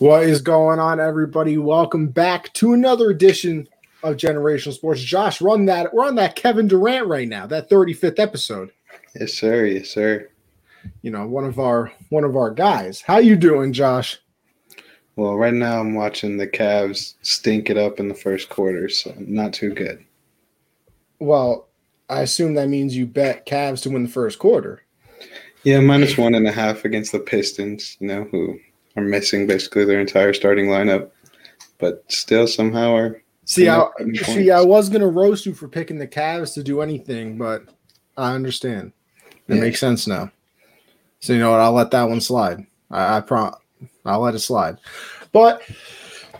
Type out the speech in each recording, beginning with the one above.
What is going on, everybody? Welcome back to another edition of Generational Sports. Josh, run that. We're on that Kevin Durant right now, that 35th episode. Yes, sir. Yes, sir. You know, one of our one of our guys. How you doing, Josh? Well, right now I'm watching the Cavs stink it up in the first quarter, so not too good. Well, I assume that means you bet Cavs to win the first quarter. Yeah, minus one and a half against the Pistons, you know, who are missing basically their entire starting lineup, but still somehow are. See, I, see, I was gonna roast you for picking the Cavs to do anything, but I understand. It yeah. makes sense now. So you know what? I'll let that one slide. I, I prom. I'll let it slide. But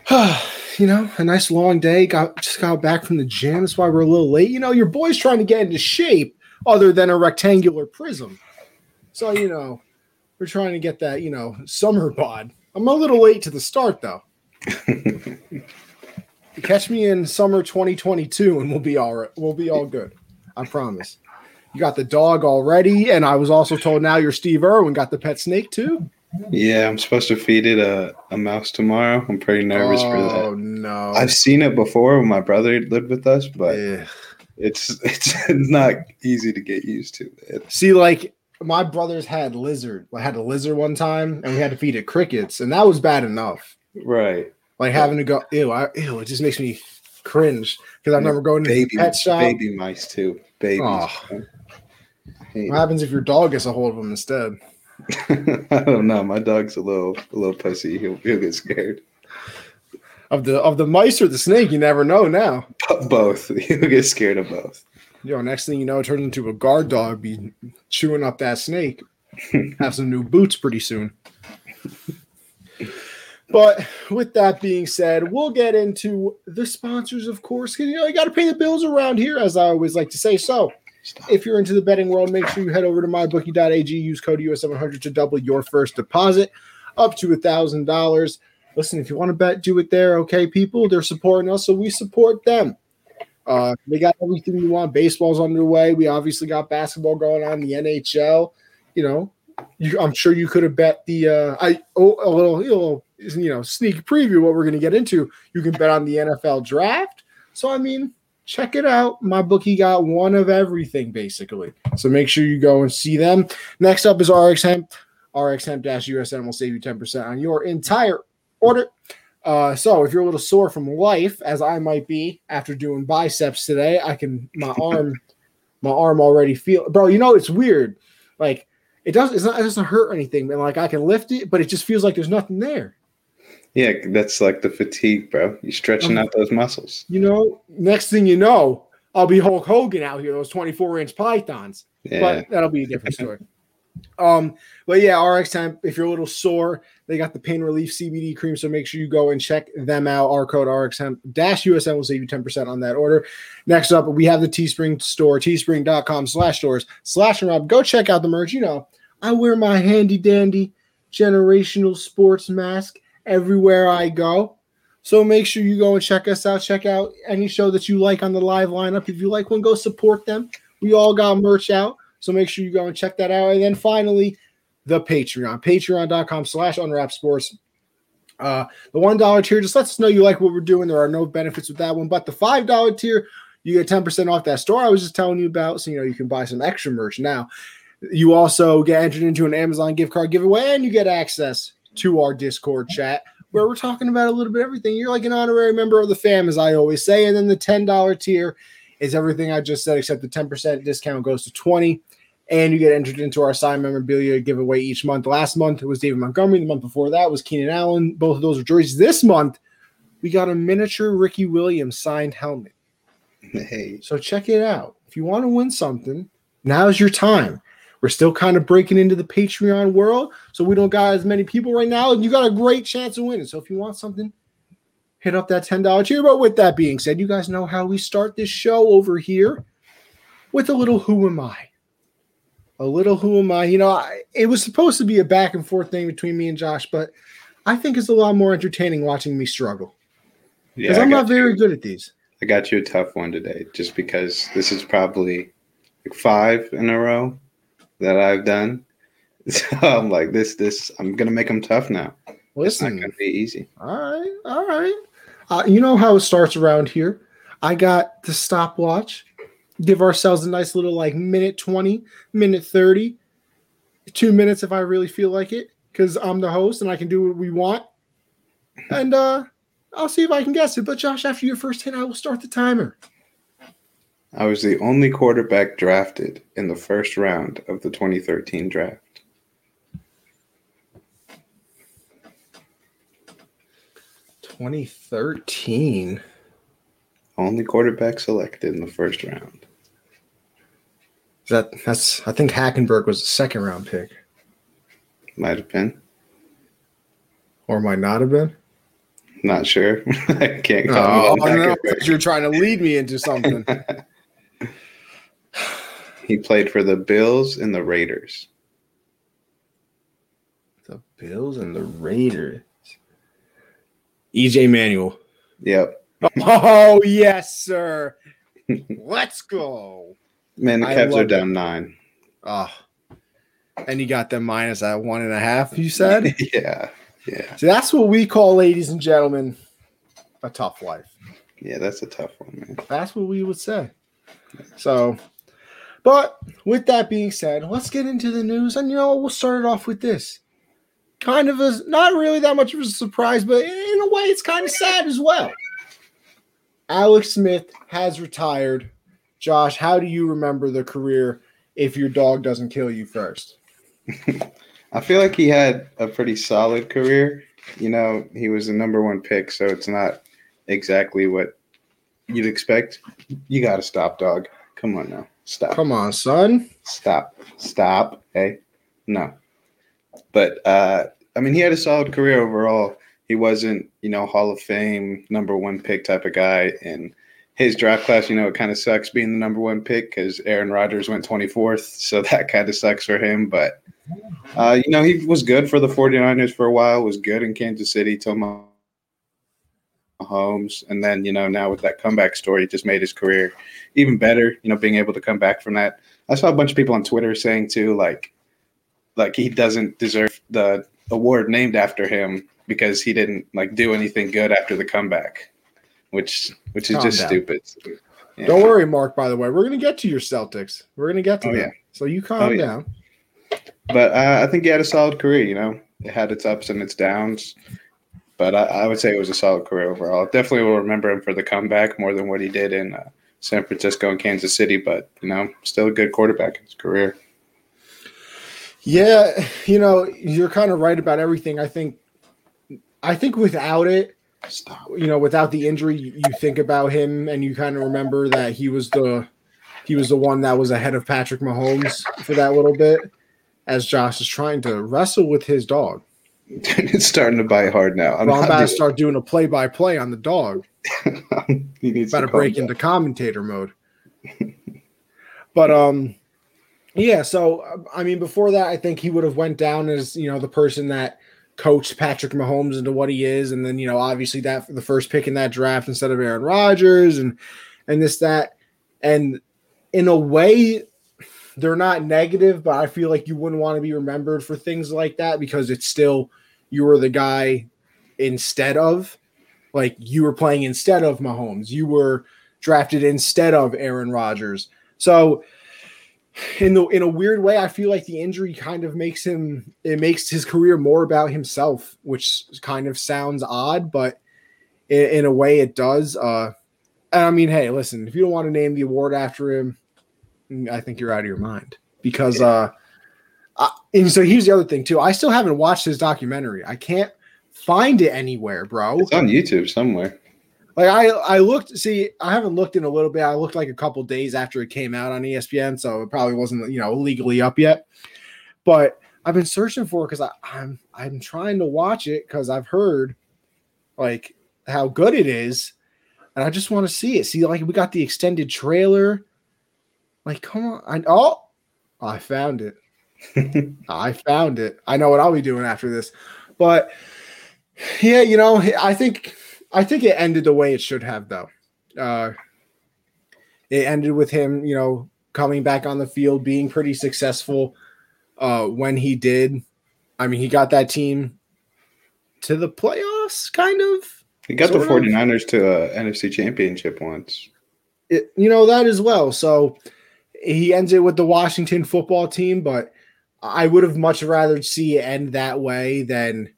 you know, a nice long day. Got just got back from the gym. That's why we're a little late. You know, your boy's trying to get into shape other than a rectangular prism. So you know, we're trying to get that, you know, summer bod. I'm a little late to the start though. Catch me in summer 2022 and we'll be all right. We'll be all good. I promise. You got the dog already, and I was also told now you're Steve Irwin got the pet snake too. Yeah, I'm supposed to feed it a, a mouse tomorrow. I'm pretty nervous oh, for that. Oh no. I've seen it before when my brother lived with us, but yeah. it's it's not easy to get used to. It, See, like my brothers had lizard. I had a lizard one time, and we had to feed it crickets, and that was bad enough. Right. Like having to go, ew, I, ew, it just makes me cringe because I remember going baby, to the pet shop. Baby mice too. Babies. Oh. What happens if your dog gets a hold of them instead? I don't know. My dog's a little, a little pussy. He'll, he'll get scared. Of the of the mice or the snake, you never know now. Both. He'll get scared of both. Yo, next thing you know, it turns into a guard dog, be chewing up that snake. Have some new boots pretty soon. But with that being said, we'll get into the sponsors, of course. because You know, you got to pay the bills around here, as I always like to say. So, Stop. if you're into the betting world, make sure you head over to mybookie.ag. Use code US700 to double your first deposit up to a thousand dollars. Listen, if you want to bet, do it there. Okay, people, they're supporting us, so we support them. Uh, they got everything you want. Baseball's underway. We obviously got basketball going on. The NHL. You know, you, I'm sure you could have bet the uh, I oh, a little you know you know sneak preview what we're going to get into. You can bet on the NFL draft. So I mean, check it out. My bookie got one of everything basically. So make sure you go and see them. Next up is RX Hemp. RX Hemp USN will save you 10% on your entire order. Uh, so if you're a little sore from life, as I might be after doing biceps today, I can my arm, my arm already feel, bro. You know it's weird, like it does. It's not. It doesn't hurt anything, and like I can lift it, but it just feels like there's nothing there. Yeah, that's like the fatigue, bro. You're stretching um, out those muscles. You know, next thing you know, I'll be Hulk Hogan out here, those 24 inch pythons. Yeah. But that'll be a different story. Um, but yeah, RX Hemp, if you're a little sore, they got the pain relief CBD cream. So make sure you go and check them out. Our code RX dash USN will save you 10% on that order. Next up, we have the Teespring store, teespring.com slash stores slash Rob. Go check out the merch. You know, I wear my handy dandy generational sports mask everywhere I go. So make sure you go and check us out. Check out any show that you like on the live lineup. If you like one, go support them. We all got merch out. So make sure you go and check that out. And then finally, the Patreon, patreon.com slash unwrap sports. Uh, the one dollar tier just lets us know you like what we're doing. There are no benefits with that one, but the five dollar tier, you get 10% off that store I was just telling you about. So you know you can buy some extra merch now. You also get entered into an Amazon gift card giveaway, and you get access to our Discord chat where we're talking about a little bit everything. You're like an honorary member of the fam, as I always say. And then the $10 tier is everything I just said, except the 10% discount goes to 20 and you get entered into our signed memorabilia giveaway each month. Last month it was David Montgomery. The month before that was Keenan Allen. Both of those are jerseys. This month we got a miniature Ricky Williams signed helmet. Hey. So check it out. If you want to win something, now's your time. We're still kind of breaking into the Patreon world, so we don't got as many people right now, and you got a great chance of winning. So if you want something, hit up that $10 tier. But with that being said, you guys know how we start this show over here with a little who am I? A little who am I? You know, I, it was supposed to be a back and forth thing between me and Josh, but I think it's a lot more entertaining watching me struggle because yeah, I'm not very you, good at these. I got you a tough one today, just because this is probably like five in a row that I've done. So I'm like, this, this, I'm gonna make them tough now. Listen, it's not gonna be easy. All right, all right. Uh, you know how it starts around here. I got the stopwatch. Give ourselves a nice little like minute 20, minute 30, two minutes if I really feel like it, because I'm the host and I can do what we want. And uh I'll see if I can guess it. But Josh, after your first hit, I will start the timer. I was the only quarterback drafted in the first round of the 2013 draft. Twenty thirteen. Only quarterback selected in the first round. That that's I think Hackenberg was a second round pick. Might have been. Or might not have been. Not sure. I can't oh, comment Oh, no, you're trying to lead me into something. He played for the Bills and the Raiders. the Bills and the Raiders. EJ Manuel. Yep. Oh yes, sir. Let's go. Man, the Cavs are down nine. Oh. And you got them minus at one and a half, you said? yeah. Yeah. See, that's what we call, ladies and gentlemen, a tough life. Yeah, that's a tough one, man. That's what we would say. So, but with that being said, let's get into the news. And you know, we'll start it off with this. Kind of a not really that much of a surprise, but in a way, it's kind of sad as well. Alex Smith has retired. Josh, how do you remember the career if your dog doesn't kill you first? I feel like he had a pretty solid career. You know, he was the number one pick, so it's not exactly what you'd expect. You got to stop, dog. Come on now. Stop. Come on, son. Stop. Stop. Hey. No. But uh I mean he had a solid career overall. He wasn't, you know, Hall of Fame number one pick type of guy. And his draft class, you know, it kind of sucks being the number one pick because Aaron Rodgers went 24th. So that kind of sucks for him. But uh, you know, he was good for the 49ers for a while, was good in Kansas City till Mahomes. And then, you know, now with that comeback story, it just made his career even better, you know, being able to come back from that. I saw a bunch of people on Twitter saying too, like, like he doesn't deserve the award named after him because he didn't like do anything good after the comeback, which which is Calm just down. stupid. Yeah. Don't worry, Mark, by the way. We're going to get to your Celtics. We're going to get to Oh, them. yeah. So you calm Oh, yeah. down. But uh, I think he had a solid career. You know, it had its ups and its downs, but I, I would say it was a solid career overall. Definitely will remember him for the comeback more than what he did in uh, San Francisco and Kansas City. But you know, still a good quarterback in his career. Yeah, you know, you're kind of right about everything. I think I think without it, Stop. you know, without the injury, you, think about him and you kind of remember that he was the he was the one that was ahead of Patrick Mahomes for that little bit as Josh is trying to wrestle with his dog. it's starting to bite hard now. I'm Well, I'm about to start doing a play by play on the dog. he needs about to to break down. into commentator mode. but um yeah, so I mean before that I think he would have went down as, you know, the person that coached Patrick Mahomes into what he is and then, you know, obviously that the first pick in that draft instead of Aaron Rodgers and and this that and in a way they're not negative, but I feel like you wouldn't want to be remembered for things like that because it's still you were the guy instead of like you were playing instead of Mahomes. You were drafted instead of Aaron Rodgers. So in the in a weird way, I feel like the injury kind of makes him it makes his career more about himself, which kind of sounds odd, but in, in a way it does. Uh and I mean, hey, listen, if you don't want to name the award after him, I think you're out of your mind because uh I, and so here's the other thing too. I still haven't watched his documentary. I can't find it anywhere, bro. It's on YouTube somewhere. Like I, I looked. See, I haven't looked in a little bit. I looked like a couple days after it came out on ESPN, so it probably wasn't, you know, legally up yet. But I've been searching for it because I'm, I'm trying to watch it because I've heard, like, how good it is, and I just want to see it. See, like, we got the extended trailer. Like, come on! I oh, I found it. I found it. I know what I'll be doing after this, but yeah, you know, I think I think it ended the way it should have, though. Uh, it ended with him, you know, coming back on the field, being pretty successful uh, when he did. I mean, he got that team to the playoffs, kind of. He got the 49ers of. to a NFC championship once. It, you know, that as well. So he ends it with the Washington football team, but I would have much rather see it end that way than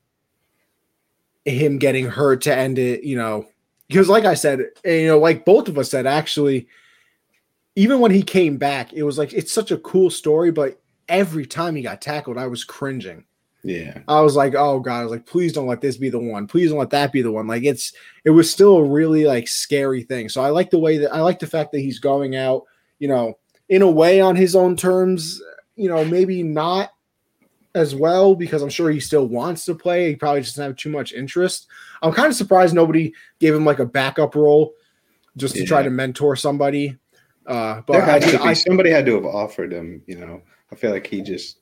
him getting hurt to end it, you know, because like I said, you know, like both of us said, actually, even when he came back, it was like it's such a cool story, but every time he got tackled, I was cringing. Yeah. I was like, oh God, I was like, please don't let this be the one. Please don't let that be the one. Like it's it was still a really like scary thing. So I like the way that I like the fact that he's going out, you know, in a way on his own terms, you know, maybe not as well because I'm sure he still wants to play. He probably just doesn't have too much interest. I'm kind of surprised nobody gave him like a backup role just to yeah. try to mentor somebody. Uh, but I, I, somebody had to have offered him. You know, I feel like he just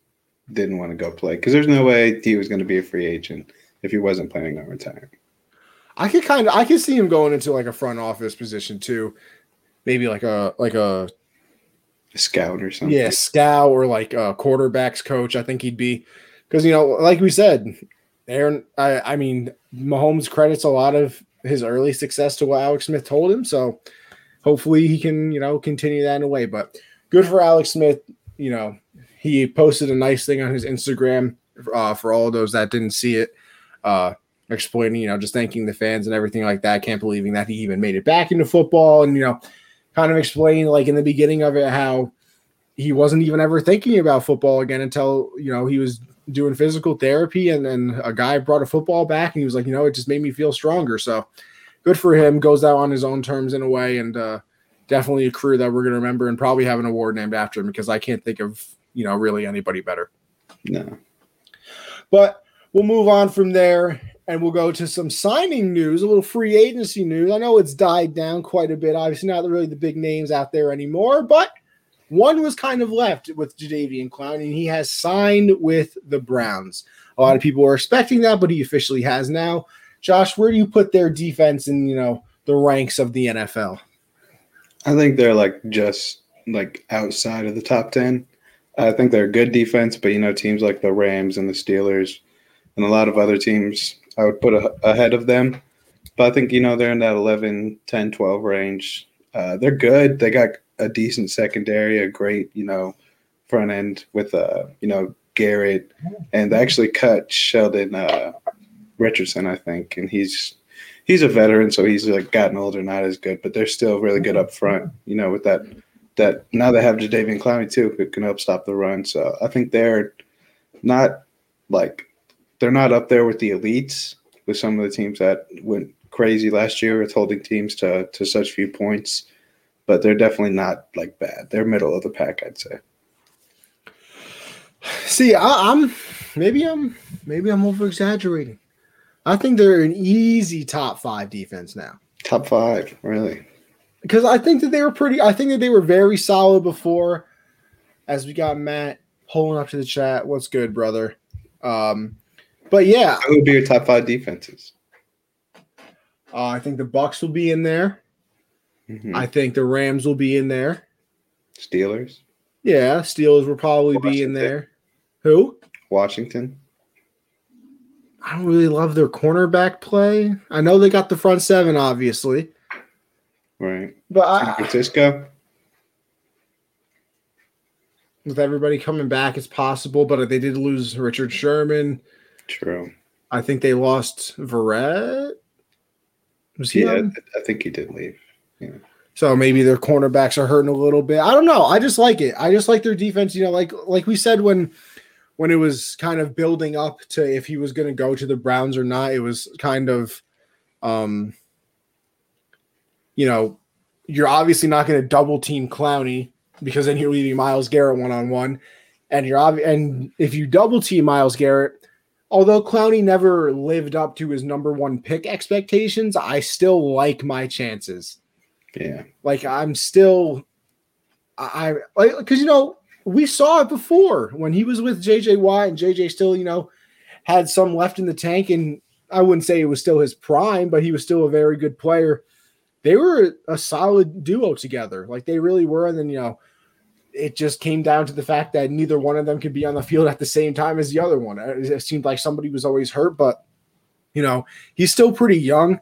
didn't want to go play because there's no way he was going to be a free agent if he wasn't planning on retiring. I could kind of I could see him going into like a front office position too, maybe like a like a scout or something. Yeah, scout or like a quarterbacks coach. I think he'd be because you know, like we said, Aaron. I I mean, Mahomes credits a lot of his early success to what Alex Smith told him. So hopefully he can you know continue that in a way. But good for Alex Smith. You know, he posted a nice thing on his Instagram uh, for all those that didn't see it. Uh, explaining, you know, just thanking the fans and everything like that. Can't believing that he even made it back into football, and you know, kind of explain like in the beginning of it how he wasn't even ever thinking about football again until you know he was doing physical therapy and then a guy brought a football back and he was like you know it just made me feel stronger. So good for him. Goes out on his own terms in a way and uh, definitely a career that we're going to remember and probably have an award named after him because i can't think of you know really anybody better. No. But we'll move on from there and we'll go to some signing news, a little free agency news. I know it's died down quite a bit. Obviously, not really the big names out there anymore, but one was kind of left with Jadeveon Clowney, and he has signed with the Browns. A lot of people were expecting that, but he officially has now. Josh, where do you put their defense in, you know, the ranks of the NFL? I think they're like just like outside of the top 10. I think they're a good defense, but you know, teams like the Rams and the Steelers and a lot of other teams I would put a, ahead of them. But I think, you know, they're in that 11, 10, 12 range. Uh, they're good. They got a decent secondary, a great, you know, front end with, uh, you know, Garrett. And they actually cut Sheldon uh, Richardson, I think. And he's he's a veteran, so he's like gotten older, not as good, but they're still really good up front, you know, with that that now they have Jadeveon Clowney too, who can help stop the run. So I think they're not like they're not up there with the elites with some of the teams that went crazy last year with holding teams to to such few points, but they're definitely not like bad. They're middle of the pack, I'd say. See, I, am maybe I'm maybe I'm over exaggerating. I think they're an easy top five defense now. Top five, really? Because I think that they were pretty. I think that they were very solid before. As we got Matt pulling up to the chat, what's good, brother? Um, but yeah, who would be your top five defenses? Uh, I think the Bucs will be in there. Mm-hmm. I think the Rams will be in there. Steelers. Yeah, Steelers will probably Washington. be in there. Who? Washington. I don't really love their cornerback play. I know they got the front seven, obviously. Right. But San Francisco. with everybody coming back, it's possible. But they did lose Richard Sherman. True. I think they lost Verrett. Was he? Yeah, on? I think he did leave. Yeah. So maybe their cornerbacks are hurting a little bit. I don't know. I just like it. I just like their defense. You know, like like we said when when it was kind of building up to if he was going to go to the Browns or not. It was kind of, um, you know, you're obviously not going to double team Clowney because then you're leaving Myles Garrett one on one, and you're obvi- and if you double team Myles Garrett, although Clowney never lived up to his number one pick expectations, I still like my chances. Yeah. Like I'm still I like because you know, we saw it before when he was with JJ Watt and JJ still, you know, had some left in the tank and I wouldn't say it was still his prime, but he was still a very good player. They were a solid duo together. Like they really were. And then, you know, it just came down to the fact that neither one of them could be on the field at the same time as the other one. It seemed like somebody was always hurt, but You know, he's still pretty young.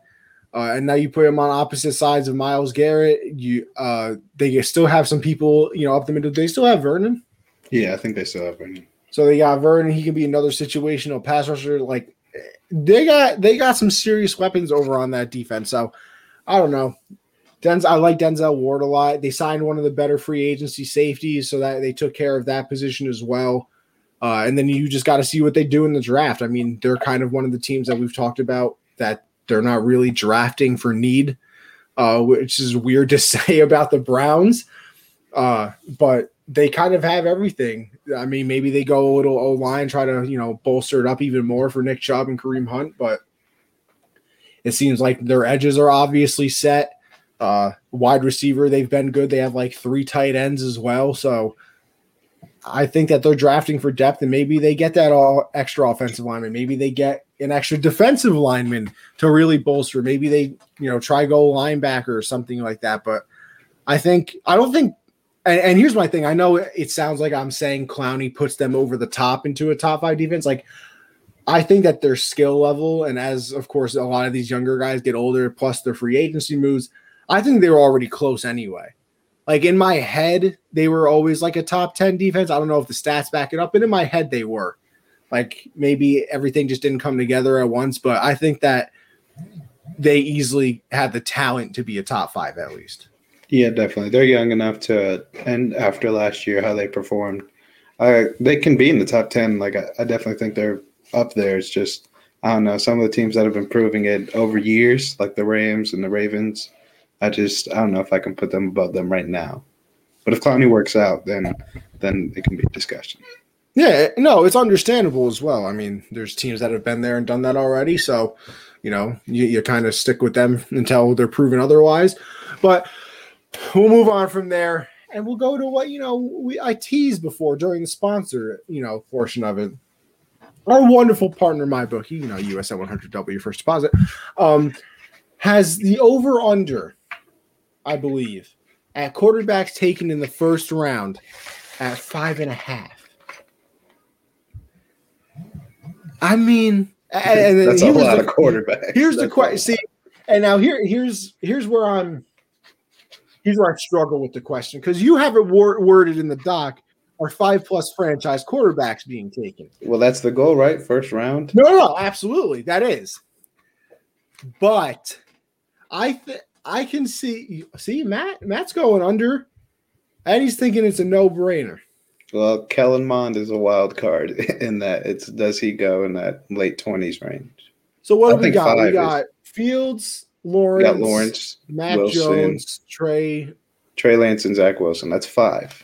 Uh, and now you put him on opposite sides of Myles Garrett. You uh, they still have some people, you know, up the middle. They still have Vernon. Yeah, I think they still have Vernon. So they got Vernon. He can be another situational pass rusher. Like they got they got some serious weapons over on that defense. So I don't know. Denzel, I like Denzel Ward a lot. They signed one of the better free agency safeties, so that they took care of that position as well. Uh, and then you just got to see what they do in the draft. I mean, they're kind of one of the teams that we've talked about that they're not really drafting for need, uh, which is weird to say about the Browns. Uh, but they kind of have everything. I mean, maybe they go a little O line, try to you know bolster it up even more for Nick Chubb and Kareem Hunt, but it seems like their edges are obviously set. Uh, wide receiver, they've been good. They have like three tight ends as well, so I think that they're drafting for depth, and maybe they get that all extra offensive lineman. Maybe they get an extra defensive lineman to really bolster. Maybe they, you know, try go linebacker or something like that. But I think I don't think. And, and here's my thing: I know it sounds like I'm saying Clowney puts them over the top into a top five defense. Like I think that their skill level, and as of course a lot of these younger guys get older, plus their free agency moves, I think they were already close anyway. Like in my head, they were always like a top 10 defense. I don't know if the stats back it up, but in my head, they were. Like maybe everything just didn't come together at once, but I think that they easily had the talent to be a top five at least. Yeah, definitely. They're young enough to, and after last year, how they performed, uh, they can be in the top 10. Like, I, I definitely think they're up there. It's just, I don't know, some of the teams that have been proving it over years, like the Rams and the Ravens, I just I don't know if I can put them above them right now. But if Clowney works out, then then it can be a discussion. Yeah, no, it's understandable as well. I mean, there's teams that have been there and done that already, so you know you, you kind of stick with them until they're proven otherwise. But we'll move on from there, and we'll go to what you know we I teased before during the sponsor you know portion of it. Our wonderful partner, my bookie, you know, USN 100W first deposit, um, has the over under I believe, at quarterbacks taken in the first round at five and a half. I mean, and that's a lot the, of quarterbacks. Here's that's the question. See, and now here, here's here's where I'm. Here's where I struggle with the question because you have it wor- worded in the doc. Are five plus franchise quarterbacks being taken? Well, that's the goal, right? First round. No, no, absolutely, that is. But I think I can see see Matt Matt's going under, and he's thinking it's a no brainer. Well, Kellen Mond is a wild card in that it's does he go in that late twenties range? So what do we got? We got is, Fields, Lawrence, got Lawrence, Matt Wilson, Jones, Trey, Trey Lance, and Zach Wilson. That's five.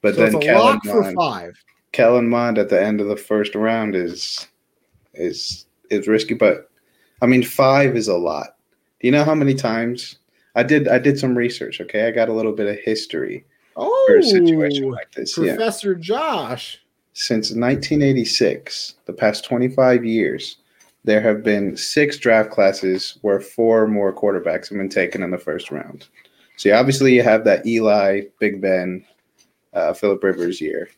But so then Kellen Mond, for five. Kellen Mond at the end of the first round is is is risky, but I mean five is a lot. You know how many times I did? I did some research. Okay, I got a little bit of history oh, for a situation like this. Professor yeah. Josh. Since 1986, the past 25 years, there have been six draft classes where four more quarterbacks have been taken in the first round. So obviously you have that Eli, Big Ben, uh, Philip Rivers year.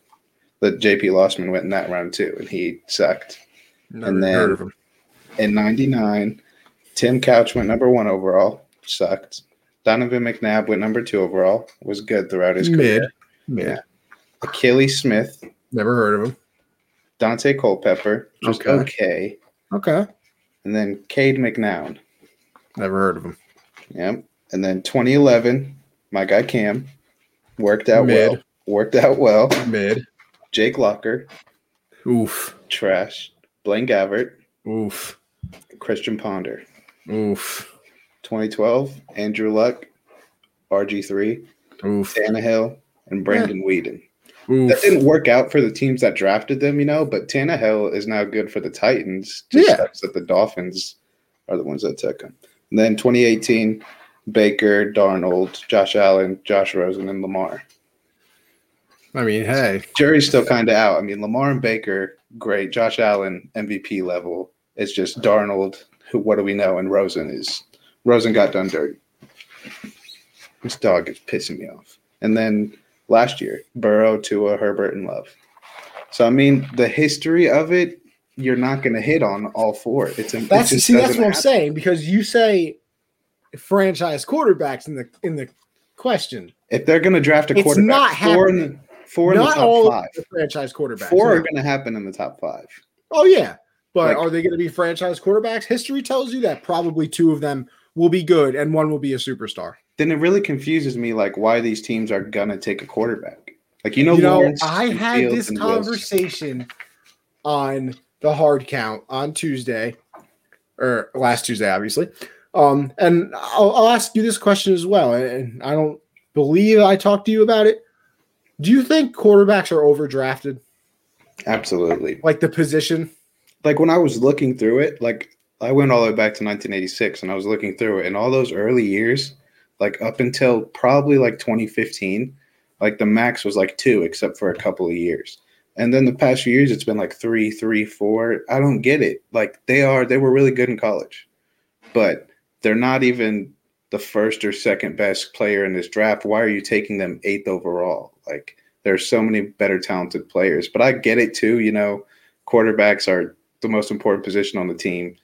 That JP Losman went in that round too, and he sucked. Never and then in '99, Tim Couch went number one overall, sucked. Donovan McNabb went number two overall, was good throughout his Mid. career. Mid. Yeah. Akili Smith. Never heard of him. Daunte Culpepper, just okay. okay. Okay. And then Cade McNown. Never heard of him. Yep. And then 2011, my guy Cam worked out Mid. well. Worked out well. Mid. Jake Locker. Oof. Trash. Blaine Gabbert. Oof. Christian Ponder. Oof. 2012, Andrew Luck, RG3, Oof. Tannehill, and Brandon yeah. Weeden. Oof. That didn't work out for the teams that drafted them, you know, but Tannehill is now good for the Titans. Just yeah. that the Dolphins are the ones that took him. And then 2018, Baker, Darnold, Josh Allen, Josh Rosen, and Lamar. I mean, hey. Jury's still kind of out. I mean, Lamar and Baker, great. Josh Allen, MVP level. It's just Darnold, who what do we know? And Rosen is Rosen got done dirty. This dog is pissing me off. And then last year, Burrow, Tua, Herbert, and Love. So I mean, the history of it, you're not going to hit on all four. It's a, that's it see that's what happen. I'm saying because you say franchise quarterbacks in the in the question. If they're going to draft a quarterback, it's not four happening. in the, four in the top all five. the franchise quarterbacks. Four no. are going to happen in the top five. Oh yeah, but Like- are they going to be franchise quarterbacks? History tells you that probably two of them will be good and one will be a superstar. Then it really confuses me, like why these teams are going to take a quarterback. Like you know, you know, I had Fields this conversation on the hard count on Tuesday, or last Tuesday, obviously. Um, and I'll, I'll ask you this question as well. And I don't believe I talked to you about it. Do you think quarterbacks are overdrafted, Absolutely. like the position? Like when I was looking through it, like I went all the way back to 1986 and I was looking through it, and all those early years, like up until probably like 2015, like the max was like two, except for a couple of years. And then the past few years, it's been like three, three, four. I don't get it. Like they are, they were really good in college, but they're not even the first or second best player in this draft. Why are you taking them eighth overall? Like there's so many better talented players, but I get it too. You know, quarterbacks are the most important position on the team.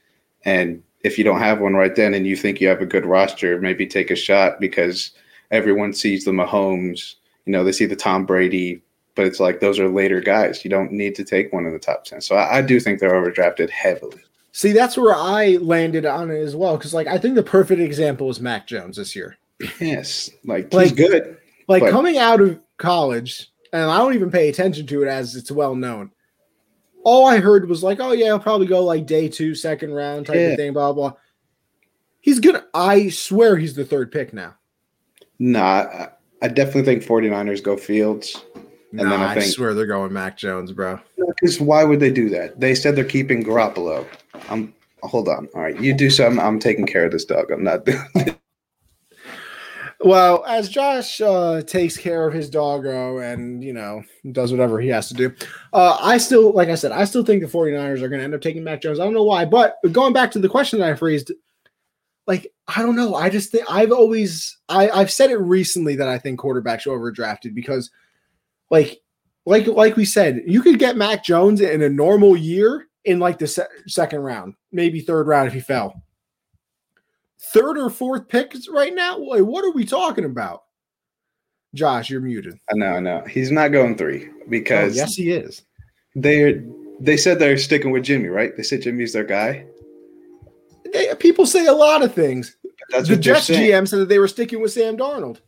And if you don't have one right then and you think you have a good roster, maybe take a shot because everyone sees the Mahomes, you know, they see the Tom Brady, but it's like those are later guys. You don't need to take one in the top 10. So I, I do think they're overdrafted heavily. See, that's where I landed on it as well. Because, like, I think the perfect example is Mac Jones this year. Yes. Like, Like- he's good. Like But- coming out of college, and I don't even pay attention to it as it's well known. All I heard was like, "Oh yeah, I'll probably go like day two, second round type Yeah. of thing." Blah blah. He's gonna. I swear he's the third pick now. Nah, I, definitely think 49ers go Fields. And then I I, swear they're going Mac Jones, bro. Because why would they do that? They said they're keeping Garoppolo. I'm hold on. All right, you do something. I'm taking care of this dog. I'm not doing. Well, as Josh uh, takes care of his doggo and, you know, does whatever he has to do, uh, I still, like I said, I still think the 49ers are going to end up taking Mac Jones. I don't know why, but going back to the question that I phrased, like, I don't know. I just think I've always, I, I've said it recently that I think quarterbacks are overdrafted because, like, like, like we said, you could get Mac Jones in a normal year in like the se- second round, maybe third round if he fell third or fourth picks right now? Wait, what are we talking about? Josh, you're muted. I know, I know. He's not going three because yes, he is. they're they said they're sticking with Jimmy, right? They said Jimmy's their guy. They, people say a lot of things. The Jets. GM said that they were sticking with Sam Darnold.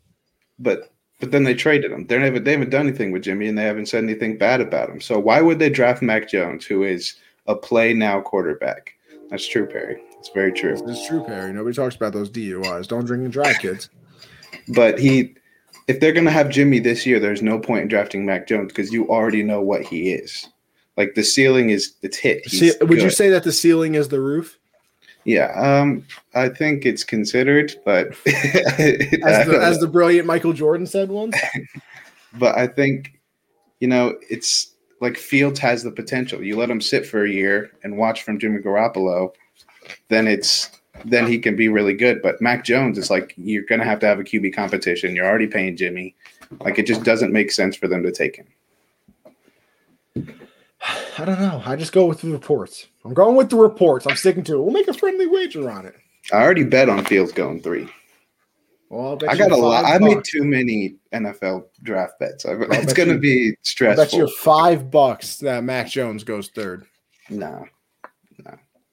But but then they traded him. They haven't they haven't done anything with Jimmy, and they haven't said anything bad about him. So why would they draft Mac Jones, who is a play now quarterback? That's true, Perry. It's very true. It's true, Perry. Nobody talks about those DUIs. Don't drink and drive, kids. But he, if they're gonna have Jimmy this year, there's no point in drafting Mac Jones because you already know what he is. Like the ceiling is it's hit. See, would you say that the ceiling is the roof? Yeah, um, I think it's considered, but As the, as the brilliant Michael Jordan said once? but I think you know it's like Fields has the potential. You let him sit for a year and watch from Jimmy Garoppolo, then it's then he can be really good. But Mac Jones is like you're gonna have to have a QB competition. You're already paying Jimmy. Like it just doesn't make sense for them to take him. I don't know. I just go with the reports. I'm going with the reports. I'm sticking to it. We'll make a friendly wager on it. I already bet on Fields going three. Well, I got a lot. five I made too many NFL draft bets. I, it's going to be I bet stressful. you five bucks that Mac Jones goes third. No,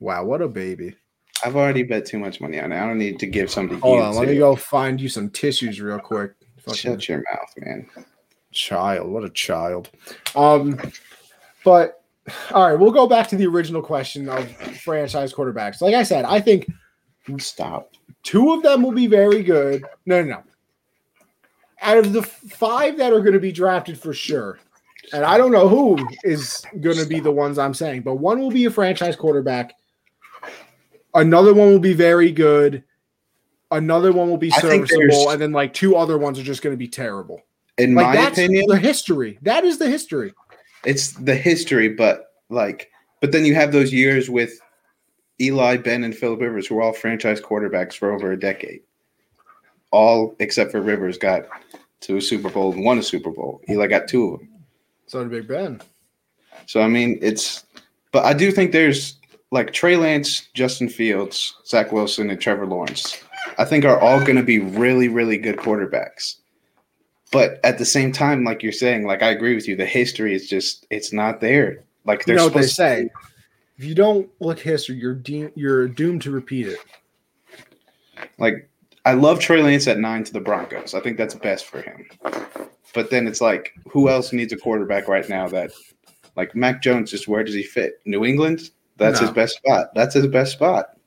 Wow, what a baby. I've already bet too much money on it. I don't need to give somebody. Hold on, let me go find you some tissues real quick. Fucking Shut your mouth, man. child, what a child. Um, but all right, we'll go back to the original question of franchise quarterbacks. Like I said, I think Stop. two of them will be very good. No, no, no. Out of the five that are going to be drafted for sure, and I don't know who is going to be the ones I'm saying, but one will be a franchise quarterback. Another one will be very good. Another one will be serviceable, and then like two other ones are just going to be terrible. In Like my that's opinion, the history. That is the history. it's the history, but like, but then you have those years with Eli, Ben, and Philip Rivers, who are all franchise quarterbacks for over a decade. All except for Rivers got to a Super Bowl and won a Super Bowl. Eli got two of them. So did Big Ben. So I mean, it's But I do think there's like Trey Lance, Justin Fields, Zach Wilson, and Trevor Lawrence. I think are all going to be really, really good quarterbacks. But at the same time, like you're saying, like I agree with you, the history is just it's not there. Like you know what they say. If you don't look history, you're de- you're doomed to repeat it. Like I love Trey Lance at nine to the Broncos. I think that's best for him. But then it's like, who else needs a quarterback right now that like Mac Jones, just where does he fit? New England? That's no. his best spot. That's his best spot.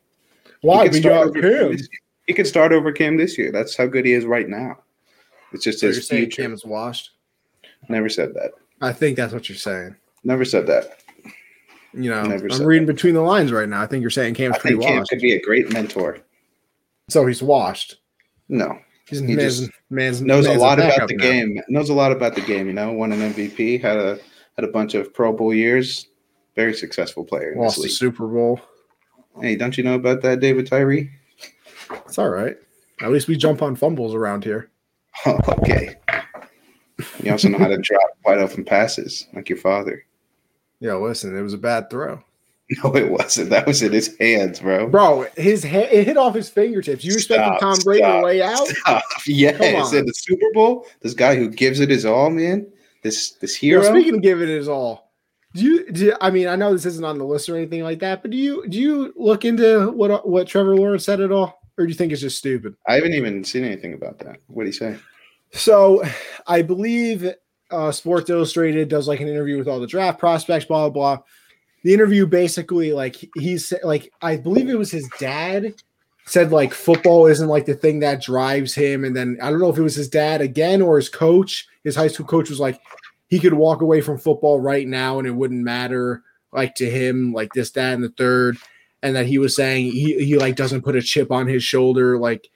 Why? He got him. He could start over Cam this year. That's how good he is right now. It's just so his you're saying Cam is washed. Never said that. I think that's what you're saying. Never said that. You know, Never I'm reading that. between the lines right now. I think you're saying Cam's I pretty Cam washed. could be a great mentor. So he's washed. No, he's he man's, just man's, knows man's a lot about the now. game. Knows a lot about the game. You know, won an MVP, had a had a bunch of Pro Bowl years. Very successful player. Lost the Super Bowl. Hey, don't you know about that, David Tyree? It's all right. At least we jump on fumbles around here. Oh, okay. You also know how to drop wide open passes, like your father. Yeah, listen, it was a bad throw. No, it wasn't. That was in his hands, bro. Bro, his ha- it hit off his fingertips. You expecting Tom Brady to lay out? Stop. Yes, in the Super Bowl, this guy who gives it his all, man. This this hero. Speaking of giving it his all, do you? Do I mean, I know this isn't on the list or anything like that, but do you do you look into what what Trevor Lawrence said at all? or do you think it's just stupid? I haven't even seen anything about that. What do you say? So, I believe uh, Sports Illustrated does like an interview with all the draft prospects, blah blah blah. The interview basically, like he's like, I believe it was his dad said like football isn't like the thing that drives him, and then I don't know if it was his dad again or his coach. His high school coach was like, he could walk away from football right now and it wouldn't matter like to him, like this, that, and the third and that he was saying he, he like doesn't put a chip on his shoulder like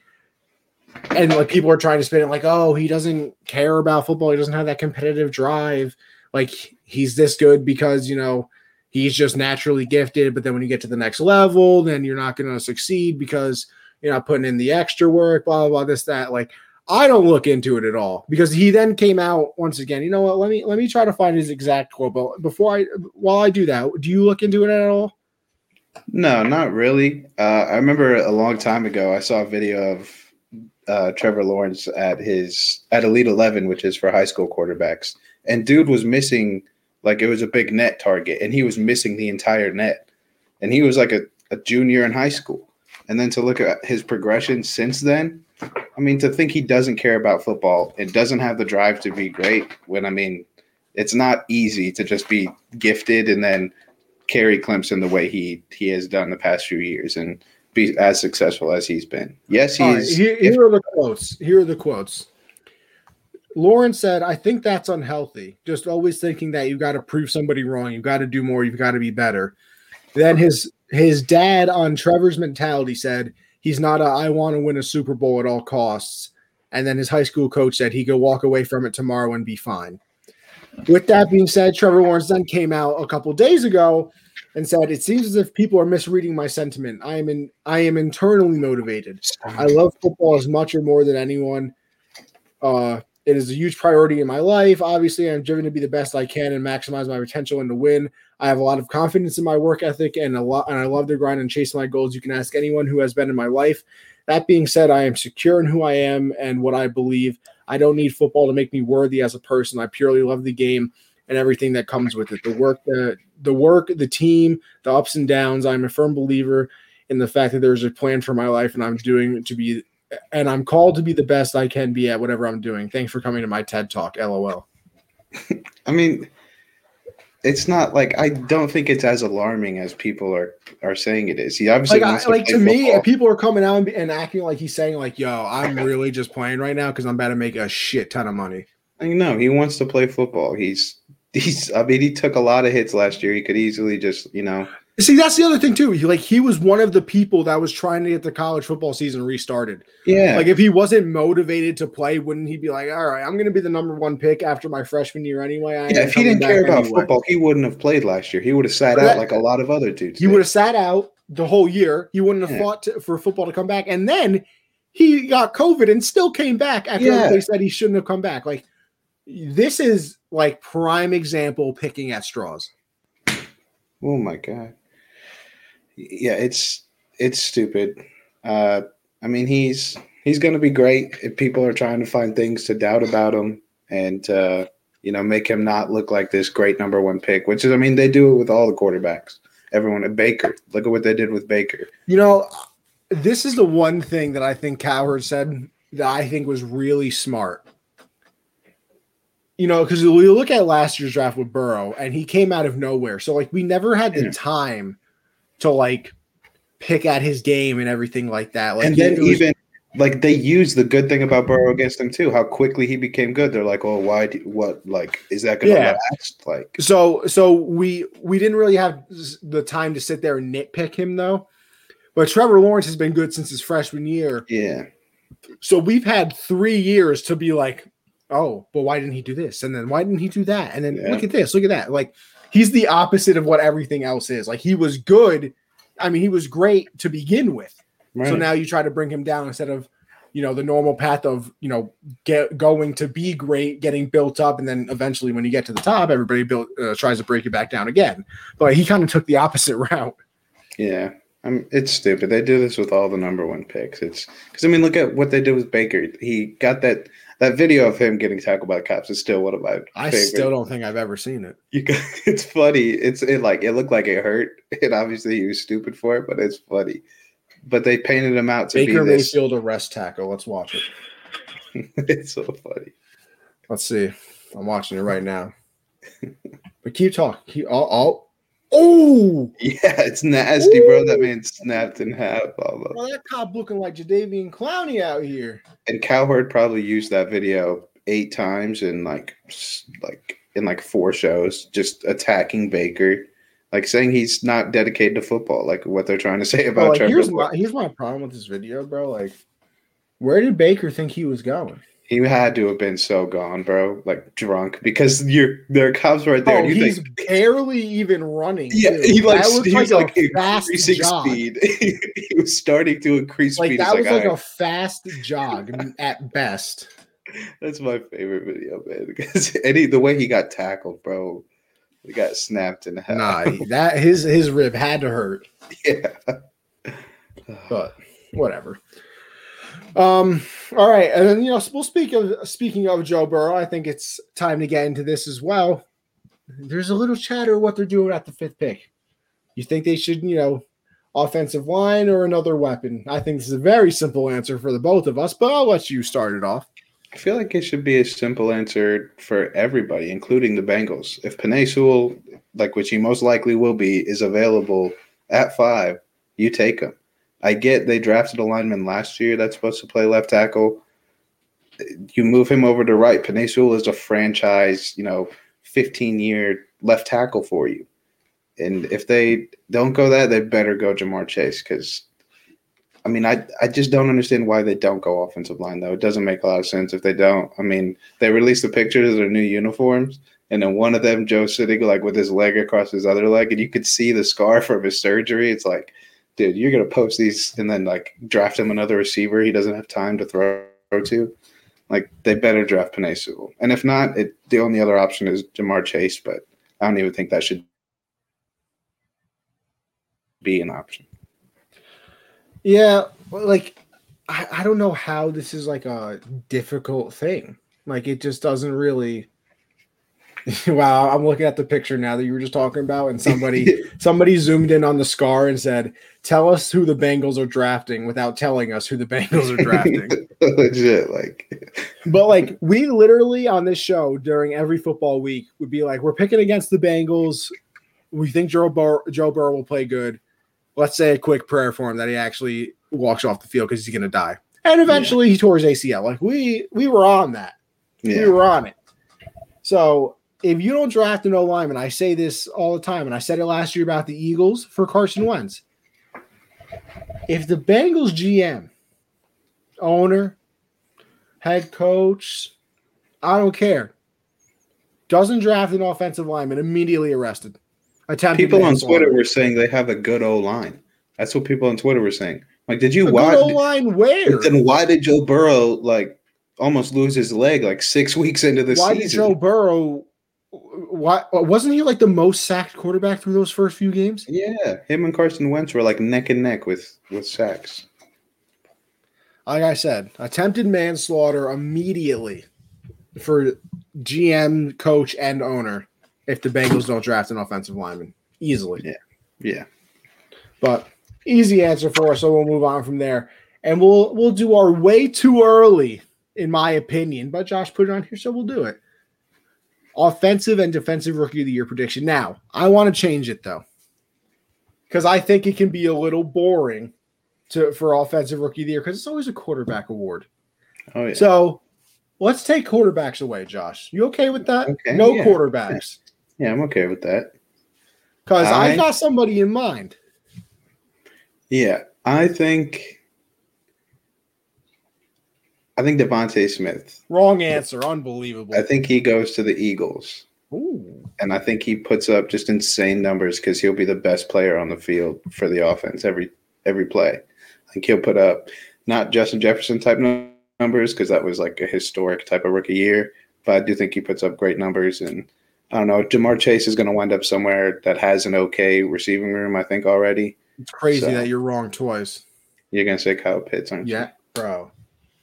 and like people are trying to spin it like oh he doesn't care about football. He doesn't have that competitive drive. Like he's this good because you know he's just naturally gifted but then when you get to the next level then you're not going to succeed because you're not putting in the extra work blah blah blah this that. Like i don't look into it at all because he then came out once again you know what let me let me try to find his exact quote but before i while i do that do you look into it at all no, not really. Uh, I remember a long time ago, I saw a video of uh, Trevor Lawrence at his at Elite Eleven, which is for high school quarterbacks, and dude was missing like it was a big net target, and he was missing the entire net, and he was like a, a junior in high school. And then to look at his progression since then, I mean, to think he doesn't care about football and doesn't have the drive to be great when I mean, it's not easy to just be gifted and then carry Clemson the way he he has done the past few years and be as successful as he's been. Yes, he's. Right, here, here if, are the quotes. Here are the quotes. Lauren said, I think that's unhealthy. Just always thinking that you've got to prove somebody wrong. You've got to do more. You've got to be better. Then his his dad on Trevor's mentality said he's not a I want to win a Super Bowl at all costs. And then his high school coach said he could walk away from it tomorrow and be fine. With that being said, Trevor Lawrence then came out a couple days ago and said, "It seems as if people are misreading my sentiment. I am in, I am internally motivated. I love football as much or more than anyone. Uh, it is a huge priority in my life. Obviously, I'm driven to be the best I can and maximize my potential and to win. I have a lot of confidence in my work ethic and a lot, and I love to grind and chase my goals. You can ask anyone who has been in my life. That being said, I am secure in who I am and what I believe. I don't need football to make me worthy as a person. I purely love the game." and everything that comes with it. The work, the the work, the team, the ups and downs. I'm a firm believer in the fact that there's a plan for my life, and I'm doing to be, and I'm called to be the best I can be at whatever I'm doing. Thanks for coming to my TED Talk. LOL. I mean, it's not like I don't think it's as alarming as people are are saying it is. He obviously like, I, like to, to me, people are coming out and, and, acting like he's saying like, "Yo, I'm really just playing right now because I'm about to make a shit ton of money." I know he wants to play football. He's he's I mean he took a lot of hits last year. He could easily just, you know. See, that's the other thing too. He, like he was one of the people that was trying to get the college football season restarted. Yeah. Like if he wasn't motivated to play, wouldn't he be like, "All right, I'm going to be the number one pick after my freshman year anyway"? I yeah. If he didn't care about anyway. football, he wouldn't have played last year. He would have sat out like a lot of other dudes. He would have sat out the whole year. He wouldn't have yeah. fought to, for football to come back, and then he got COVID and still came back after yeah. they said he shouldn't have come back. Like this is like prime example picking at straws. Oh my god. Yeah, it's it's stupid. Uh, I mean, he's he's going to be great if people are trying to find things to doubt about him and uh, you know make him not look like this great number one pick. Which is, I mean, they do it with all the quarterbacks. Everyone at Baker. Look at what they did with Baker. You know, this is the one thing that I think Cowherd said that I think was really smart. You know, because we look at last year's draft with Burrow, and he came out of nowhere. So like we never had the yeah. time to like pick at his game and everything like that. Like and then was, even like they use the good thing about Burrow against him too. How quickly he became good. They're like, oh, why? Do, what? Like, is that going to yeah. last? Like, so so we we didn't really have the time to sit there and nitpick him though. But Trevor Lawrence has been good since his freshman year. Yeah. So we've had three years to be like, oh, but why didn't he do this? And then why didn't he do that? And then yeah. look at this, look at that. Like he's the opposite of what everything else is. Like he was good. I mean, he was great to begin with. Right. So now you try to bring him down instead of, you know, the normal path of, you know, get going to be great, getting built up, and then eventually when you get to the top, everybody built uh, tries to break you back down again. But he kind of took the opposite route. Yeah, I'm, it's stupid. They do this with all the number one picks. It's because I mean, look at what they did with Baker. He got that that video of him getting tackled by the cops is still one of my. I favorite. still don't think I've ever seen it. You, it's funny. It's it like it looked like it hurt, and obviously he was stupid for it, but it's funny. But they painted him out to Baker be this. Mayfield arrest tackle. Let's watch it. it's so funny. Let's see. I'm watching it right now. but keep talking. Keep, all Oh, yeah, it's nasty, Ooh. bro. That man snapped in half. Almost. Well, that cop looking like Jadeveon Clowney out here. And Cowherd probably used that video eight times in like, like in like four shows, just attacking Baker, like saying he's not dedicated to football, like what they're trying to say about. Like, here's my here's my problem with this video, bro. Like, where did Baker think he was going? He had to have been so gone, bro, like drunk, because you're there are cops right there. Oh, he's think, barely even running. Yeah, too. he like he was like, like increasing jog. speed. he was starting to increase like, speed. That was like, like a fast jog at best. That's my favorite video, man. Because any the way he got tackled, bro, he got snapped in half. Nah, that his his rib had to hurt. Yeah, but whatever. Um, all right, and then you know we'll speak of speaking of Joe Burrow. I think it's time to get into this as well. There's a little chatter what they're doing at the fifth pick. You think they should, you know, offensive line or another weapon? I think this is a very simple answer for the both of us, but I'll let you start it off. I feel like it should be a simple answer for everybody, including the Bengals. If Penei Sewell, like which he most likely will be, is available at five, you take him. I get they drafted a lineman last year that's supposed to play left tackle. You move him over to right. Penei is a franchise, you know, 15 year left tackle for you. And if they don't go that, they better go Ja'Marr Chase because, I mean, I, I just don't understand why they don't go offensive line, though. It doesn't make a lot of sense if they don't. I mean, they released the pictures of their new uniforms, and then one of them, Joe sitting like with his leg across his other leg, and you could see the scar from his surgery. It's like, dude, you're gonna post these and then like draft him another receiver he doesn't have time to throw to. Like they better draft Penei Sewell. And if not, it the only other option is Ja'Marr Chase, but I don't even think that should be an option. Yeah, like I, I don't know how this is like a difficult thing. Like it just doesn't really wow, I'm looking at the picture now that you were just talking about, and somebody somebody zoomed in on the scar and said, "Tell us who the Bengals are drafting without telling us who the Bengals are drafting." Legit, like. but like we literally on this show during every football week would be like, "We're picking against the Bengals. We think Joe Burrow, Joe Burrow will play good. Let's say a quick prayer for him that he actually walks off the field because he's going to die." And eventually, yeah. he tore his ACL. Like we we were on that. Yeah. We were on it. So if you don't draft an O lineman, I say this all the time, and I said it last year about the Eagles for Carson Wentz. If the Bengals GM, owner, head coach, I don't care, doesn't draft an offensive lineman, immediately arrested. People on Twitter were saying they have a good O line. That's what people on Twitter were saying. Like, did you a watch? O line where? Then why did Joe Burrow like almost lose his leg like six weeks into the why season? Why did Joe Burrow What wasn't he like the most sacked quarterback through those first few games? Yeah, him and Carson Wentz were like neck and neck with with sacks. Like I said, attempted manslaughter immediately for GM, coach, and owner if the Bengals don't draft an offensive lineman easily. Yeah, yeah. But easy answer for us, so we'll move on from there, and we'll we'll do our way too early, in my opinion. But Josh put it on here, so we'll do it. Offensive and defensive rookie of the year prediction. Now, I want to change it though, because I think it can be a little boring to for offensive rookie of the year because it's always a quarterback award. Oh yeah. So let's take quarterbacks away, Josh. You okay with that? Okay, no yeah. quarterbacks. yeah, I'm okay with that. Because I I- got somebody in mind. Yeah, I think I think DeVonta Smith. Wrong answer. Unbelievable. I think he goes to the Eagles. Ooh. And I think he puts up just insane numbers because he'll be the best player on the field for the offense every every play. I think he'll put up not Justin Jefferson type numbers because that was like a historic type of rookie year, but I do think he puts up great numbers. And I don't know, Ja'Marr Chase is going to wind up somewhere that has an okay receiving room. I think already. It's crazy So- that you're wrong twice. You're going to say Kyle Pitts, aren't you? Yeah, bro.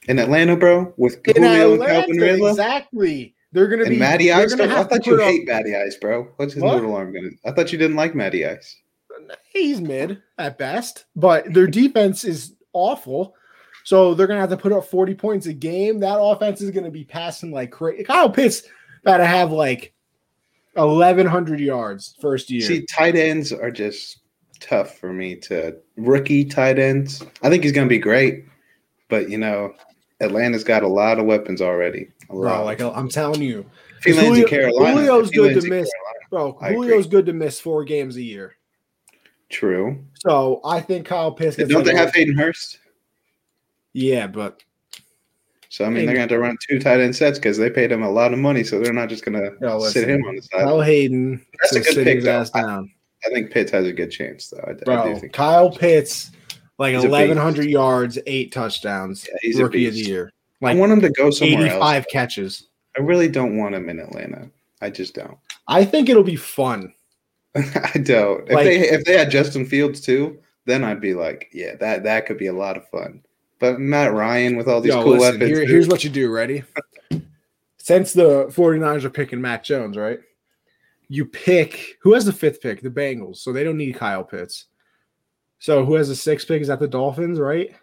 In Atlanta, bro, with In Julio and Atlanta, Calvin Ridley. exactly. They're gonna And be Matty Ice. I thought you hate Matty Ice, bro. What's his What? noodle arm gonna? I thought you didn't like Matty Ice. He's mid at best, but their defense is awful. So they're gonna have to put up 40 points a game. That offense is gonna be passing like crazy. Kyle Pitts about to have like 1100 yards first year. See, tight ends are just tough for me to rookie tight ends. I think he's gonna be great, but you know, Atlanta's got a lot of weapons already. A bro, lot. like I'm telling you, if he lands Julio- in Carolina, Julio's good to miss. Carolina- bro, I agree. Julio's good to miss four games a year. True. So I think Kyle Pitts. Don't they have Hayden Hurst? Yeah, but So I mean, they're gonna have to run two tight end sets because they paid him a lot of money. So they're not just gonna No, sit him on the side. Kyle Hayden That's a good pick, though. down. I think Pitts has a good chance, though. I, I do Bro, think. Kyle Pitts, like beast. 1,100 yards, eight touchdowns, Yeah, he's a rookie of the year. I want him to go somewhere 85 else. catches. I really don't want him in Atlanta. I just don't. I think it'll be fun. I don't. If Like- they if they had Justin Fields too, then I'd be like, yeah, that that could be a lot of fun. But Matt Ryan with all these Yo, cool listen, weapons. here- here's what you do. Ready? Since the 49ers are picking Mac Jones, right? You pick who has the fifth pick? The Bengals. So they don't need Kyle Pitts. So who has the sixth pick? Is that the Dolphins, right?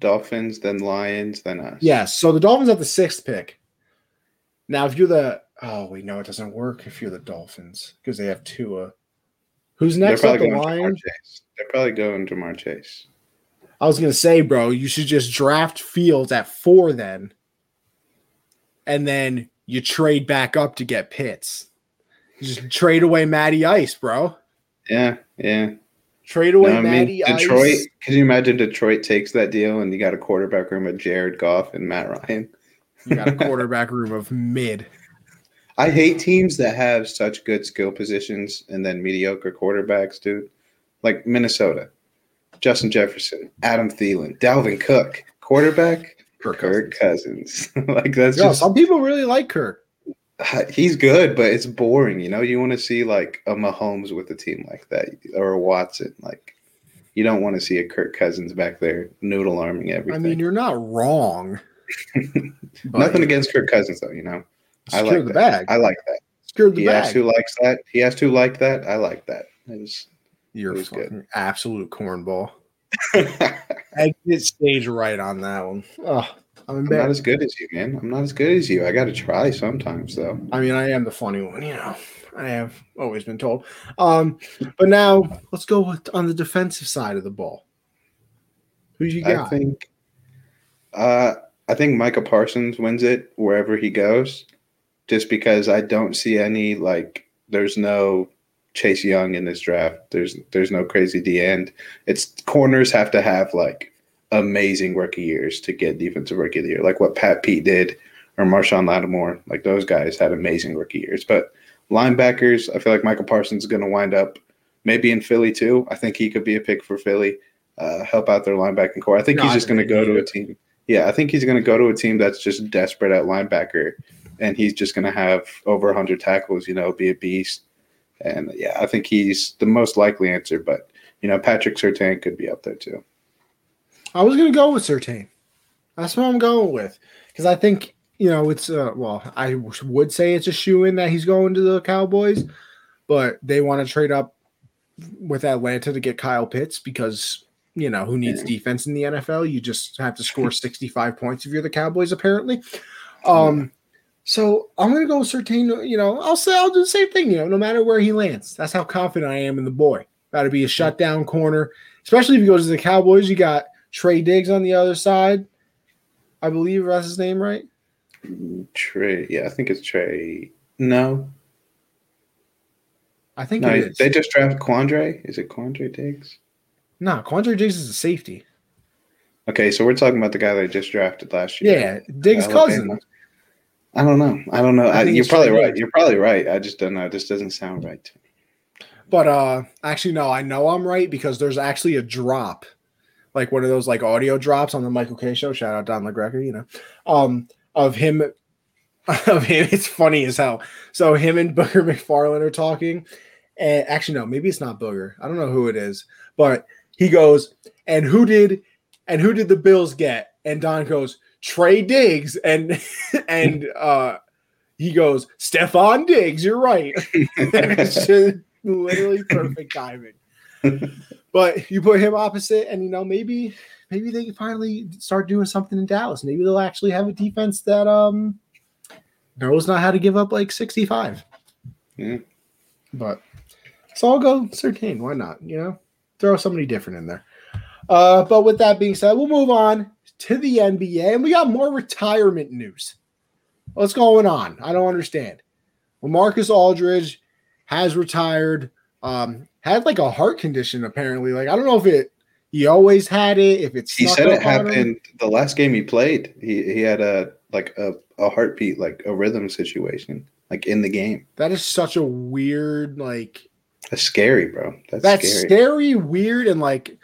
Dolphins, then Lions, then us. Yes. So the Dolphins have the sixth pick. Now, if you're the oh wait, no, it doesn't work if you're the Dolphins because they have Tua. Who's next up? The Lions. They're probably going Ja'Marr Chase. I was gonna say, bro, you should just draft Fields at four then, and then you trade back up to get Pitts. You just trade away Matty Ice, bro. Yeah, yeah. Trade away No, I mean, Matty Detroit. Ice. Can you imagine Detroit takes that deal and you got a quarterback room of Jared Goff and Matt Ryan? You got a quarterback room of mid. I hate teams that have such good skill positions and then mediocre quarterbacks, dude. Like Minnesota, Justin Jefferson, Adam Thielen, Dalvin Cook, quarterback, Kirk Kirk Cousins. like that's Yo, just some people really like Kirk. he's good, but it's boring. You know, you want to see like a Mahomes with a team like that or a Watson. Like you don't want to see a Kirk Cousins back there noodle arming everything. I mean, you're not wrong. Nothing against Kirk Cousins though. You know, I like the that. bag. I like that. Secure the He has bag. who likes that. He has to like that. I like that. It was- You're It was good. absolute cornball. Exit stage right on that one. Oh, I'm I'm not as good as you, man. I'm not as good as you. I got to try sometimes, though. I mean, I am the funny one, you know. I have always been told. Um, but now let's go with, on the defensive side of the ball. Who you got? I think, uh, I think Micah Parsons wins it wherever he goes, just because I don't see any like. There's no Chase Young in this draft. There's there's no crazy D end. It's corners have to have like amazing rookie years to get defensive rookie of the year, like what Pat Pete did or Marshon Lattimore. Like those guys had amazing rookie years. But linebackers, I feel like Michael Parsons is going to wind up maybe in Philly too. I think he could be a pick for Philly, uh, help out their linebacking core. I think No, he's just going to go to a team. Yeah, I think he's going to go to a team that's just desperate at linebacker and he's just going to have over 100 tackles, you know, be a beast. And yeah, I think he's the most likely answer, but you know, Patrick Surtain could be up there too. I was going to go with Surtain. That's what I'm going with because I think you know it's uh, well, I would say it's a shoe in that he's going to the Cowboys, but they want to trade up with Atlanta to get Kyle Pitts because you know who needs defense in the NFL. You just have to score 65 points if you're the Cowboys, apparently. Um, so I'm gonna go with Surtain. You know, I'll say I'll do the same thing. You know, no matter where he lands, that's how confident I am in the boy. Got to be a shutdown corner, especially if he goes to the Cowboys. You got Trey Diggs on the other side. I believe that's his name, right? Trey. Yeah, I think it's Trey. No. I think no, they just drafted Quandre. Is it Quandre Diggs? No, Quandre Diggs is a safety. Okay, so we're talking about the guy that they just drafted last year. Yeah, Diggs' cousin. I don't know. I don't know. I I, you're probably right. You're probably right. I just don't know. This doesn't sound right to me. But uh actually no, I know I'm right because there's actually a drop, like one of those like audio drops on the Michael Kay show. Shout out Don LaGreca, you know, um, of him of him. It's funny as hell. So him and Booger McFarland are talking. And actually, no, maybe it's not Booger. I don't know who it is, but he goes, and who did and who did the Bills get? And Don goes, Trey Diggs. And and uh he goes, Stefon Diggs, you're right. it's just literally perfect timing. But you put him opposite, and you know, maybe maybe they can finally start doing something in Dallas. Maybe they'll actually have a defense that um knows not how to give up like 65. Yeah. But so I'll go Surtain. Why not? You know, throw somebody different in there. Uh, but with that being said, we'll move on to the NBA, and we got more retirement news. What's going on? I don't understand. Well, Marcus Aldridge has retired. Um, had like a heart condition apparently. Like I don't know if it he always had it. If it's he said it happened the last game he played. He he had a like a, a heartbeat, like a rhythm situation, like in the game. That is such a weird like. That's scary, bro. That's, that's scary. scary, weird, and like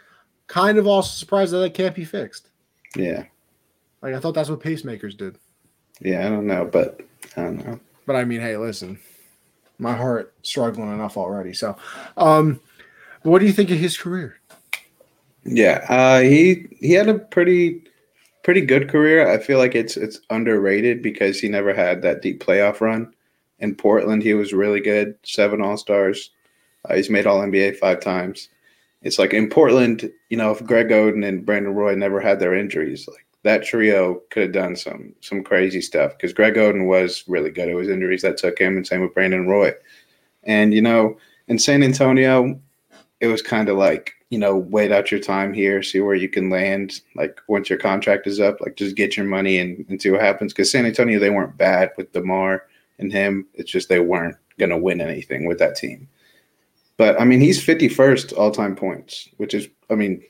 kind of also surprised that that can't be fixed. Yeah. Like I thought that's what pacemakers did. Yeah, I don't know, but I don't know. But I mean, hey, listen, my heart struggling enough already. So, um, what do you think of his career? Yeah, uh, he he had a pretty pretty good career. I feel like it's it's underrated because he never had that deep playoff run. In Portland, he was really good, seven All Stars. Uh, he's made All NBA five times it's like in Portland, you know, if Greg Oden and Brandon Roy never had their injuries, like that trio could have done some some crazy stuff because Greg Oden was really good. It was injuries that took him, and same with Brandon Roy. And you know, in San Antonio, it was kind of like you know, wait out your time here, see where you can land. Like once your contract is up, like just get your money and, and see what happens. Because San Antonio, they weren't bad with DeMar and him. It's just they weren't gonna win anything with that team. But I mean, he's 51st all time points, which is, I mean,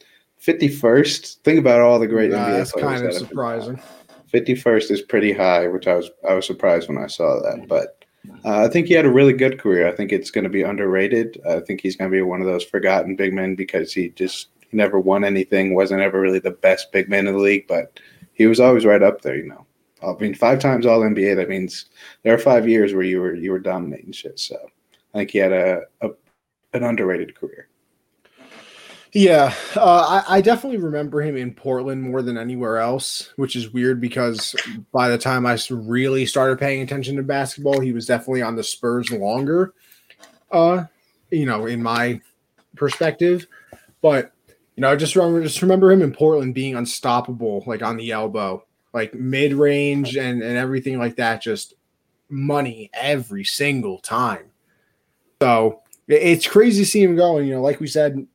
51st. Think about all the great nah, NBA that's kind of surprising. 51st is pretty high, which I was I was surprised when I saw that. But uh, I think he had a really good career. I think it's going to be underrated. I think he's going to be one of those forgotten big men because he just he never won anything. wasn't ever really the best big man in the league, but he was always right up there. You know, I mean, five times All NBA. That means there are five years where you were you were dominating shit. So I think he had a, a an underrated career. Yeah, uh, I, I, definitely remember him in Portland more than anywhere else, which is weird because by the time I really started paying attention to basketball, he was definitely on the Spurs longer. Uh, you know, in my perspective, but you know, I just remember just remember him in Portland being unstoppable, like on the elbow, like mid range and and everything like that, just money every single time. So it's crazy to see him going. You know, like we said,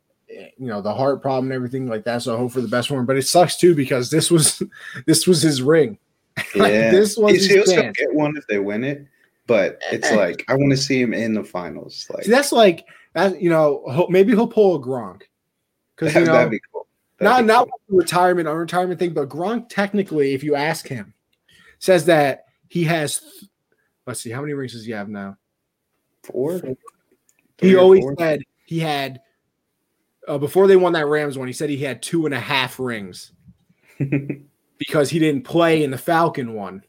you know, the heart problem and everything like that. So I hope for the best for him. But it sucks too because this was this was his ring. Yeah, like, this was his he'll get one if they win it. But it's eh. like I want to see him in the finals. Like see, that's like that. You know, maybe he'll pull a Gronk because you know that'd be cool. That'd not be not cool. retirement or retirement thing, but Gronk technically, if you ask him, says that he has. Let's see, how many rings does he have now? Four. He always four? said he had uh, before they won that Rams one. He said he had two and a half rings because he didn't play in the Falcon one.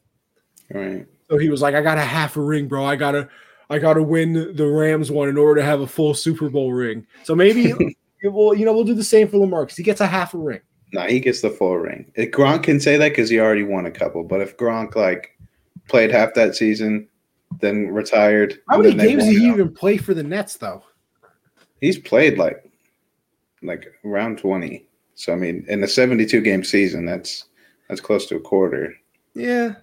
Right. So he was like, I got a half a ring, bro. I gotta I gotta win the Rams one in order to have a full Super Bowl ring. So maybe we'll you know we'll do the same for Lamar because he gets a half a ring. No, he gets the full ring. If Gronk can say that because he already won a couple. But if Gronk like played half that season, then retired. How many games did he even play for the Nets though? He's played like like around twenty. So I mean, in a seventy-two game season, that's that's close to a quarter. Yeah.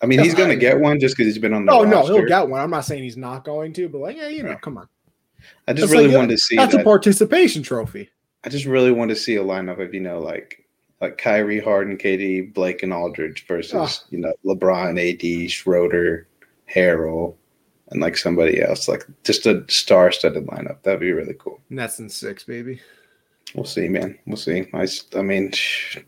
I mean, he's going to get one just because he's been on the. Oh roster. no, he'll get one. I'm not saying he's not going to, but like, yeah, you know, come on. I just that's really like, wanted to see. That's that. a participation trophy. I just really want to see a lineup of you know like like Kyrie, Harden, KD, Blake, and Aldridge versus oh. you know LeBron, AD, Schroeder, Harrell, and like somebody else, like just a star-studded lineup. That'd be really cool. Nets in six, baby. We'll see, man. We'll see. I, I mean,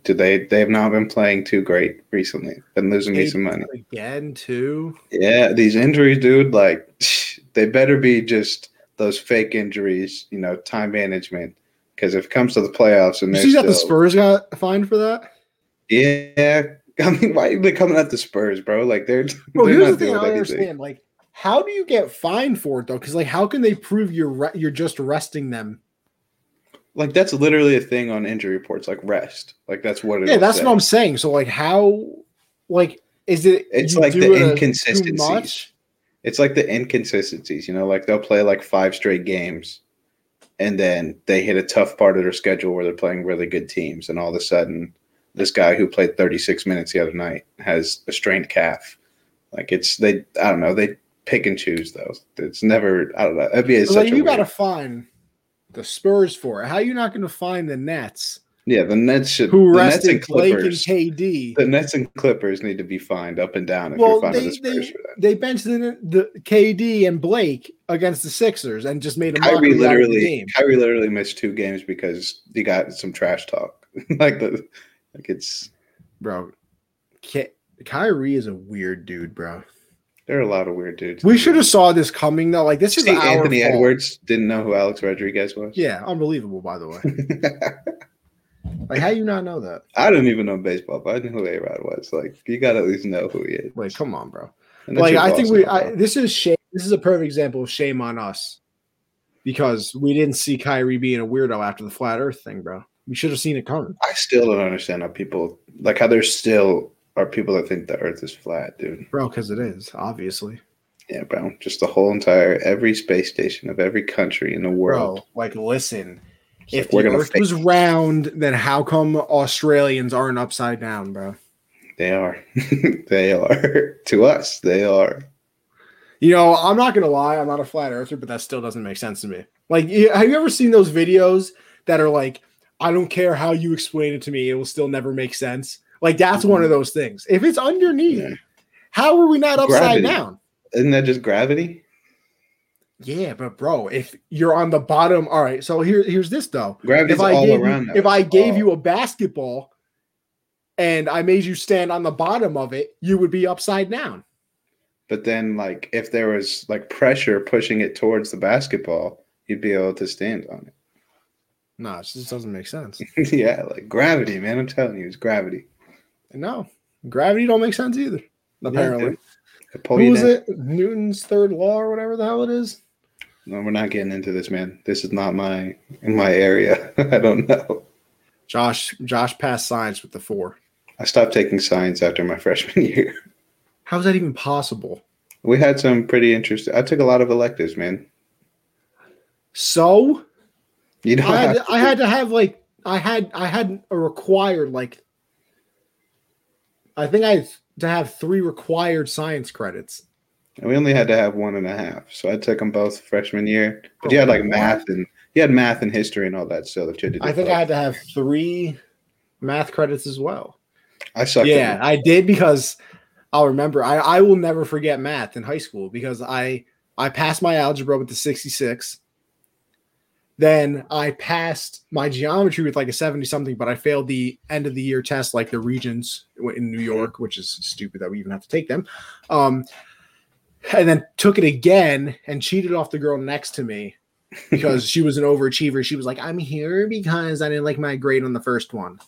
do they? They have not been playing too great recently. Been losing me some money again, too. Yeah, these injuries, dude. Like, they better be just those fake injuries. You know, time management. Because if it comes to the playoffs, and you see that the Spurs got fined for that. Yeah, I mean, why are they coming at the Spurs, bro? Like, they're. Bro, they're here's the thing I don't understand. Like, how do you get fined for it though? Because like, how can they prove you're re- you're just arresting them? Like that's literally a thing on injury reports, like rest. Like that's what it. Yeah, that's say. what I'm saying. So like, how, like, is it? It's like the inconsistencies. It's like the inconsistencies. You know, like they'll play like five straight games, and then they hit a tough part of their schedule where they're playing really good teams, and all of a sudden, this guy who played 36 minutes the other night has a strained calf. Like it's they, I don't know, they pick and choose though. It's never, I don't know. NBA is like you got to find the Spurs for? it. How are you not going to find the Nets? Yeah, the Nets should. Who the Nets and Clippers, Blake and KD? The Nets and Clippers need to be fined up and down. If well, you're they, the Spurs they, they benched the, the, KD and Blake against the Sixers and just made a Kyrie literally. Game. Kyrie literally missed two games because he got some trash talk. like the like it's bro. Ky- Kyrie is a weird dude, bro. There are a lot of weird dudes. We should have saw this coming though. Like this is Anthony fault. Edwards didn't know who Alex Rodriguez was. Yeah, unbelievable. By the way, like how you not know that? I didn't even know baseball, but I knew who A Rod was. Like you got to at least know who he is. Like come on, bro. Like I think we. I, this is shame. This is a perfect example of shame on us because we didn't see Kyrie being a weirdo after the flat Earth thing, bro. We should have seen it coming. I still don't understand how people like how they're still are people that think the Earth is flat, dude. Bro, because it is obviously. Yeah, bro. Just the whole entire every space station of every country in the world. Bro, like listen, it's if like the Earth was round, then how come Australians aren't upside down, bro? They are. they are. to us, they are. You know, I'm not gonna lie, I'm not a flat earther, but that still doesn't make sense to me. Like, have you ever seen those videos that are like, I don't care how you explain it to me, it will still never make sense? Like that's one of mm-hmm. those things. If it's underneath, yeah. how are we not upside gravity. down? Isn't that just gravity? Yeah, but bro, if you're on the bottom, all right. So here, here's this though. Gravity's if I all gave around. You, if I gave oh. you a basketball and I made you stand on the bottom of it, you would be upside down. But then, like, if there was like pressure pushing it towards the basketball, you'd be able to stand on it. No, it just doesn't make sense. yeah, like gravity, man. I'm telling you, it's gravity. No, gravity don't make sense either. Apparently, yeah, who was it? Newton's third law or whatever the hell it is. No, we're not getting into this, man. This is not my in my area. I don't know. Josh, Josh passed science with the four. I stopped taking science after my freshman year. How is that even possible? We had some pretty interesting. I took a lot of electives, man. So, you know, I had, I had to have like I had I had a required like I think I to have three required science credits. And we only had to have one and a half, so I took them both freshman year. But oh, you had like math and you had math and history and all that stuff. That you I think both. I had to have three math credits as well. I sucked. Yeah, I did because I'll remember. I I will never forget math in high school because I I passed my algebra with the sixty six. Then I passed my geometry with like a 70 something, but I failed the end of the year test, like the Regents in New York, which is stupid that we even have to take them. Um, and then took it again and cheated off the girl next to me because she was an overachiever. She was like, I'm here because I didn't like my grade on the first one.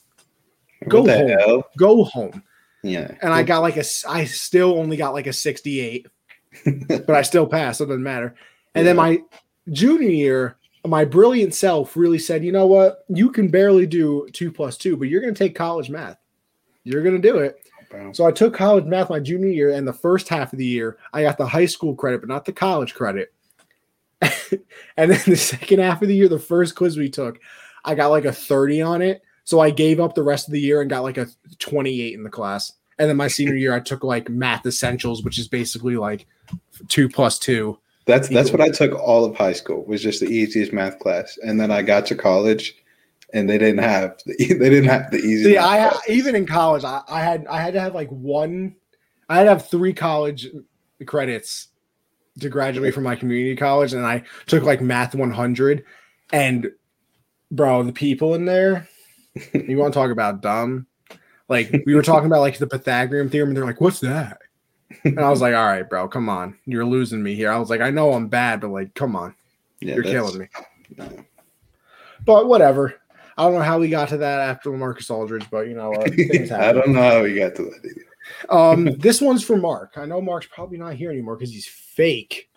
Go home. Hell? Go home. Yeah. And I got like a, I still only got like a 68, but I still passed. So it doesn't matter. And yeah. then my junior year, my brilliant self really said, you know what? You can barely do two plus two, but you're going to take college math. You're going to do it. So I took college math my junior year, and the first half of the year, I got the high school credit, but not the college credit. and then the second half of the year, the first quiz we took, I got like a 30 on it. So I gave up the rest of the year and got like a 28 in the class. And then my senior year, I took like math essentials, which is basically like two plus two. That's that's what I took all of high school was just the easiest math class, and then I got to college, and they didn't have the, they didn't have the easy. See, I even in college, I, I had I had to have like one, I had to have three college credits to graduate from my community college, and I took like math 100, and bro, the people in there, you want to talk about dumb? Like we were talking about like the Pythagorean theorem, and they're like, "What's that?" And I was like, "All right, bro, come on, you're losing me here." I was like, "I know I'm bad, but like, come on, yeah, you're killing me." No. But whatever. I don't know how we got to that after Marcus Aldridge, but you know what? I don't know how we got to that either. um, this one's for Mark. I know Mark's probably not here anymore because he's fake.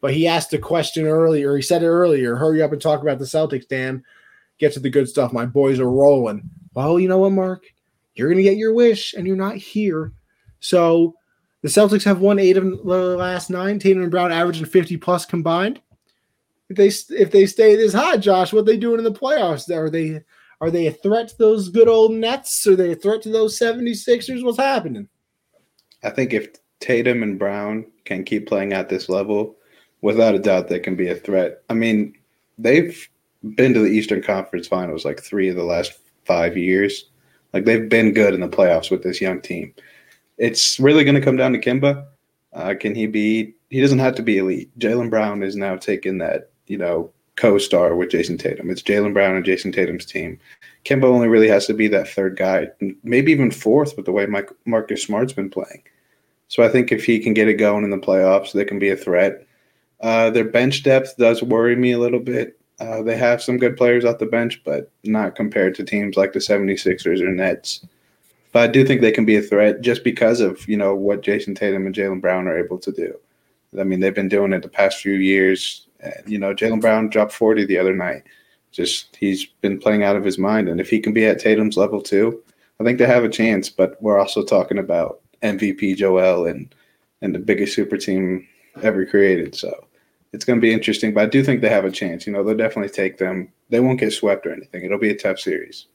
But he asked a question earlier. He said it earlier. Hurry up and talk about the Celtics, Dan. Get to the good stuff. My boys are rolling. Well, you know what, Mark? You're gonna get your wish, and you're not here. So the Celtics have won eight of the last nine. Tatum and Brown averaging 50 plus combined if they if they stay this hot, Josh, what they doing in the playoffs? Are they are they a threat to those good old Nets? Are they a threat to those 76ers? What's happening? I think if Tatum and Brown can keep playing at this level, without a doubt they can be a threat. I mean, they've been to the Eastern Conference Finals like three of the last five years. Like they've been good in the playoffs with this young team. It's really going to come down to Kemba. Uh, can he be? He doesn't have to be elite. Jaylen Brown is now taking that you know, co-star with Jayson Tatum. It's Jaylen Brown and Jayson Tatum's team. Kemba only really has to be that third guy, maybe even fourth with the way Mike, Marcus Smart's been playing. So I think if he can get it going in the playoffs, they can be a threat. Uh, their bench depth does worry me a little bit. Uh, they have some good players off the bench, but not compared to teams like the 76ers or Nets. But I do think they can be a threat just because of, you know, what Jayson Tatum and Jaylen Brown are able to do. I mean, they've been doing it the past few years you know, Jaylen Brown dropped 40 the other night. Just he's been playing out of his mind. And if he can be at Tatum's level too, I think they have a chance. But we're also talking about MVP Joel and and the biggest super team ever created. So it's going to be interesting. But I do think they have a chance. You know, they'll definitely take them. They won't get swept or anything. It'll be a tough series.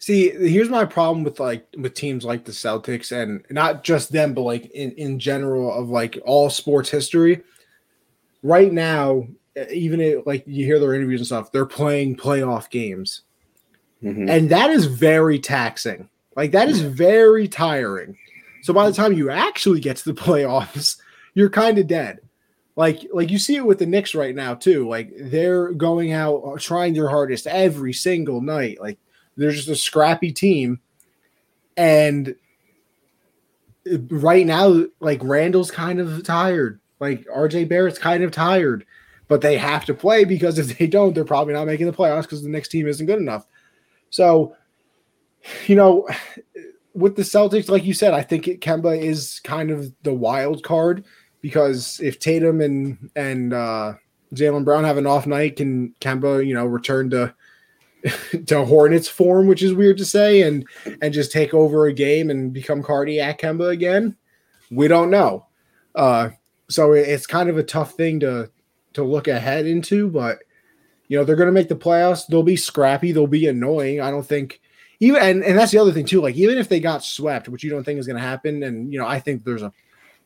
See, here's my problem with like with teams like the Celtics and not just them, but like in, in general of like all sports history right now, even it, like you hear their interviews and stuff, they're playing playoff games. Mm-hmm. And that is very taxing. Like that is very tiring. So by the time you actually get to the playoffs, you're kind of dead. Like like you see it with the Knicks right now too. Like they're going out uh, trying their hardest every single night. Like they're just a scrappy team. And right now like Randle's kind of tired. Like RJ Barrett's kind of tired, but they have to play because if they don't, they're probably not making the playoffs because the next team isn't good enough. So, you know, with the Celtics, like you said, I think it, Kemba is kind of the wild card because if Tatum and and uh, Jaylen Brown have an off night, can Kemba, you know, return to to Hornets form, which is weird to say, and and just take over a game and become cardiac Kemba again? We don't know. Uh, so it's kind of a tough thing to to look ahead into, but you know, they're going to make the playoffs. They'll be scrappy, they'll be annoying. I don't think even and, and that's the other thing too, like even if they got swept, which you don't think is going to happen and you know, I think there's a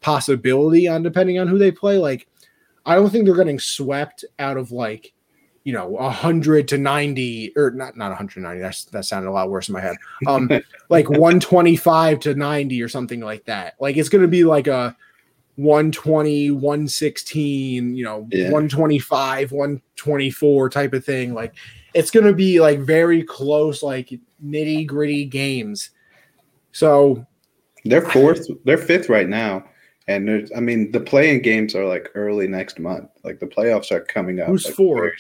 possibility on depending on who they play, like I don't think they're getting swept out of like you know, 100 to 90 or not not 190 that's that sounded a lot worse in my head. Um like 125 to 90 or something like that. Like it's going to be like a 120, 116, you know, yeah. 125, 124 type of thing. Like it's going to be like very close, like nitty gritty games. So they're fourth, they're fifth right now. And there's, I mean, the playing games are like early next month. Like the playoffs are coming up. Who's like four?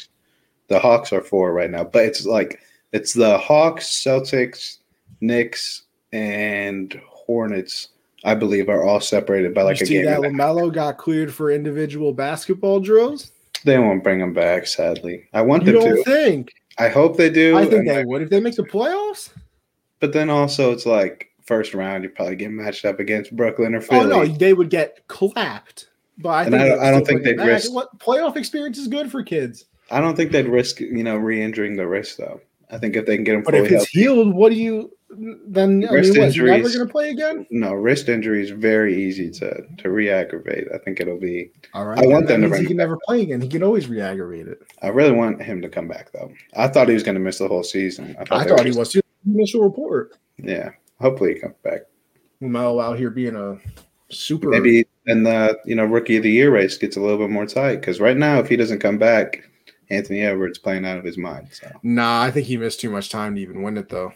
The Hawks are four right now, but it's like it's the Hawks, Celtics, Knicks, and Hornets, I believe, are all separated by like you a see game. that. LaMelo got cleared for individual basketball drills. They won't bring him back, sadly. I want You them don't to. think? I hope they do. I think they I- would if they make the playoffs. but then also, it's like first round, you probably get matched up against Brooklyn or Philly. Oh no, they would get clapped. But I And think I don't- I don't think they'd risk- What playoff experience is good for kids. I don't think they'd risk, you know, re-injuring the wrist though. I think if they can get him But fully if it's healed, what do you then? I Wrist mean, what, never going to play again? no wrist injury is very easy to to re-aggravate. I think it'll be. All right, I want that them to he can back. never play again. He can always re-aggravate it. I really want him to come back though. I thought he was going to miss the whole season. I thought were he just- was too. Initial report. Yeah, hopefully he comes back. Melo out here being a super. Maybe then the you know rookie of the year race gets a little bit more tight because right now if he doesn't come back, Anthony Edwards playing out of his mind. So, Nah, I think he missed too much time to even win it though.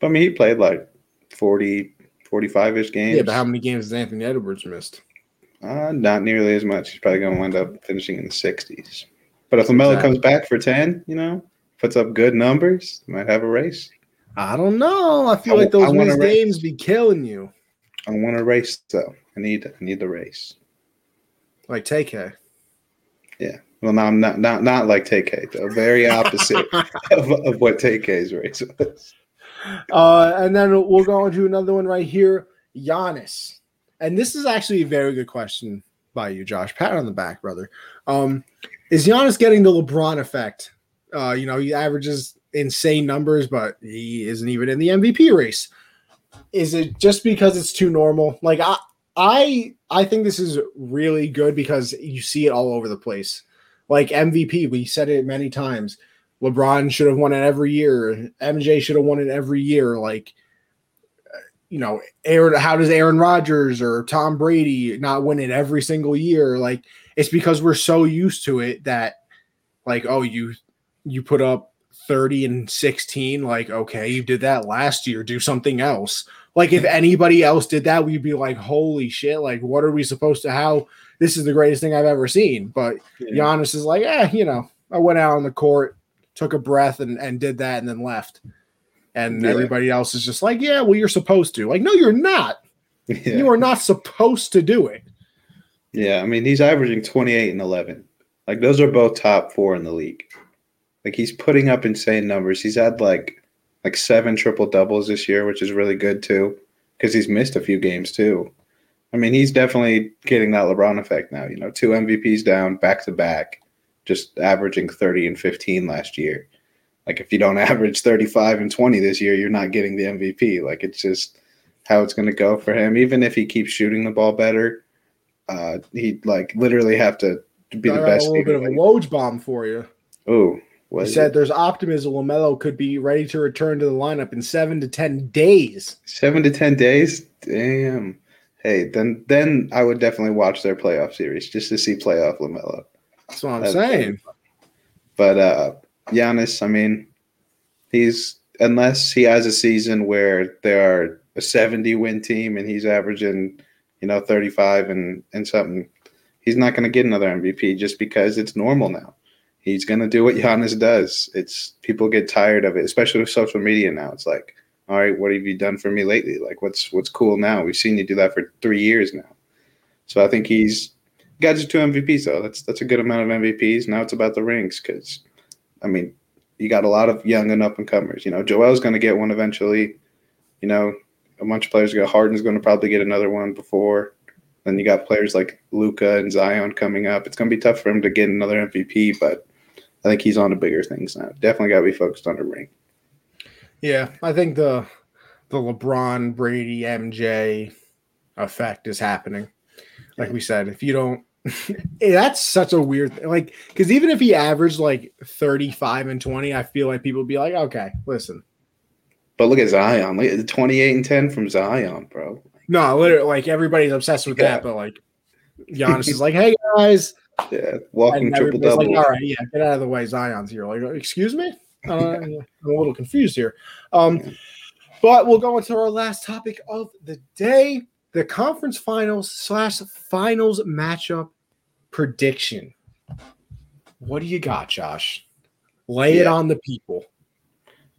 but I mean he played like 40, 45 ish games. Yeah, but how many games has Anthony Edwards missed? Uh, not nearly as much. He's probably going to wind up finishing in the 60s. But if LaMelo Exactly. comes back for 10, you know, puts up good numbers, might have a race. I don't know. I feel I- like those missed games be killing you. I want a race though. I need I need the race. Like TK. Well, no, I'm not not not like TK though. Very opposite of, of what TK's race was. Uh, and then we'll go into another one right here. Giannis. And this is actually a very good question by you, Josh. Pat on the back, brother. Um, is Giannis getting the LeBron effect? Uh, you know, he averages insane numbers, but he isn't even in the MVP race. Is it just because it's too normal? Like I I I think this is really good because you see it all over the place. Like MVP, we said it many times. LeBron should have won it every year. MJ should have won it every year. Like, uh, you know, Aaron, how does Aaron Rodgers or Tom Brady not win it every single year? Like, it's because we're so used to it that, like, oh, you you put up 30 and 16, like, okay, you did that last year, do something else. Like, if anybody else did that, we'd be like, holy shit, like, what are we supposed to how this is the greatest thing I've ever seen. But Giannis is like, eh, you know, I went out on the court, took a breath, and and did that, and then left. And Yeah. everybody else is just like, yeah, well, you're supposed to. Like, no, you're not. Yeah. You are not supposed to do it. yeah, I mean he's averaging 28 and 11. Like those are both top 4 in the league. Like he's putting up insane numbers. He's had like like seven triple doubles this year, which is really good too because he's missed a few games too. I mean, he's definitely getting that LeBron effect now. You know, two MVPs down back to back, just averaging 30 and 15 last year. Like, if you don't average 35 and 20 this year, you're not getting the MVP. Like, it's just how it's going to go for him. Even if he keeps shooting the ball better, uh, he'd like literally have to be I the best. a little bit of a Woj bomb for you. Oh, He said it? there's optimism LaMelo could be ready to return to the lineup in seven to ten days. seven to 10 days? Damn. Hey, then then I would definitely watch their playoff series just to see playoff LaMelo. That's what I'm That's saying. But uh Giannis, I mean, he's unless he has a season where there are a 70 win team and he's averaging, you know, 35 and and something, he's not going to get another MVP just because it's normal now. He's going to do what Giannis does. It's people get tired of it, especially with social media now. It's like, all right, what have you done for me lately? Like what's what's cool now? We've seen you do that for 3 years now. So I think he's got you two MVPs though. That's that's a good amount of MVPs. Now it's about the rings because, I mean, you got a lot of young and up and comers. You know, Joel's going to get one eventually. You know, a bunch of players go. Harden's going to probably get another one before. Then you got players like Luka and Zion coming up. It's going to be tough for him to get another MVP, but I think he's on to bigger things now. Definitely got to be focused on the ring. Yeah, I think the the LeBron, Brady, MJ effect is happening. Like we said, if you don't eh, that's such a weird thing. Like, because even if he averaged like 35 and 20, I feel like people would be like, okay, listen. But look at Zion. Look at the 28 and 10 from Zion, bro. No, literally, like everybody's obsessed with Yeah. that, but like Giannis is like, hey guys, Yeah, walking triple double. like, all right, yeah, get out of the way. Zion's here. Like, excuse me? Uh, I'm a little confused here. Um, but we'll go into our last topic of the day the conference finals slash finals matchup prediction. What do you got, Josh? Lay it on the people.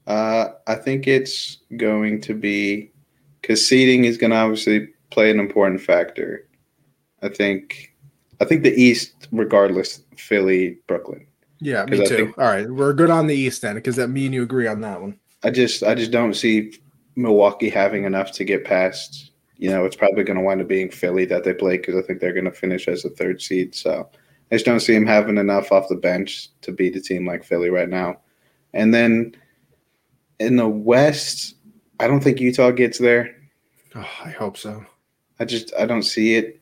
Uh, I think it's going to be because seeding is going to obviously play an important factor. I think, I think the East, regardless, Philly, Brooklyn. Yeah, me too. Think, All right, we're good on the East then, because that me and you agree on that one. I just, I just don't see Milwaukee having enough to get past. You know, it's probably going to wind up being Philly that they play because I think they're going to finish as a third seed. So I just don't see them having enough off the bench to beat a team like Philly right now. And then in the West, I don't think Utah gets there. Oh, I hope so. I just I don't see it.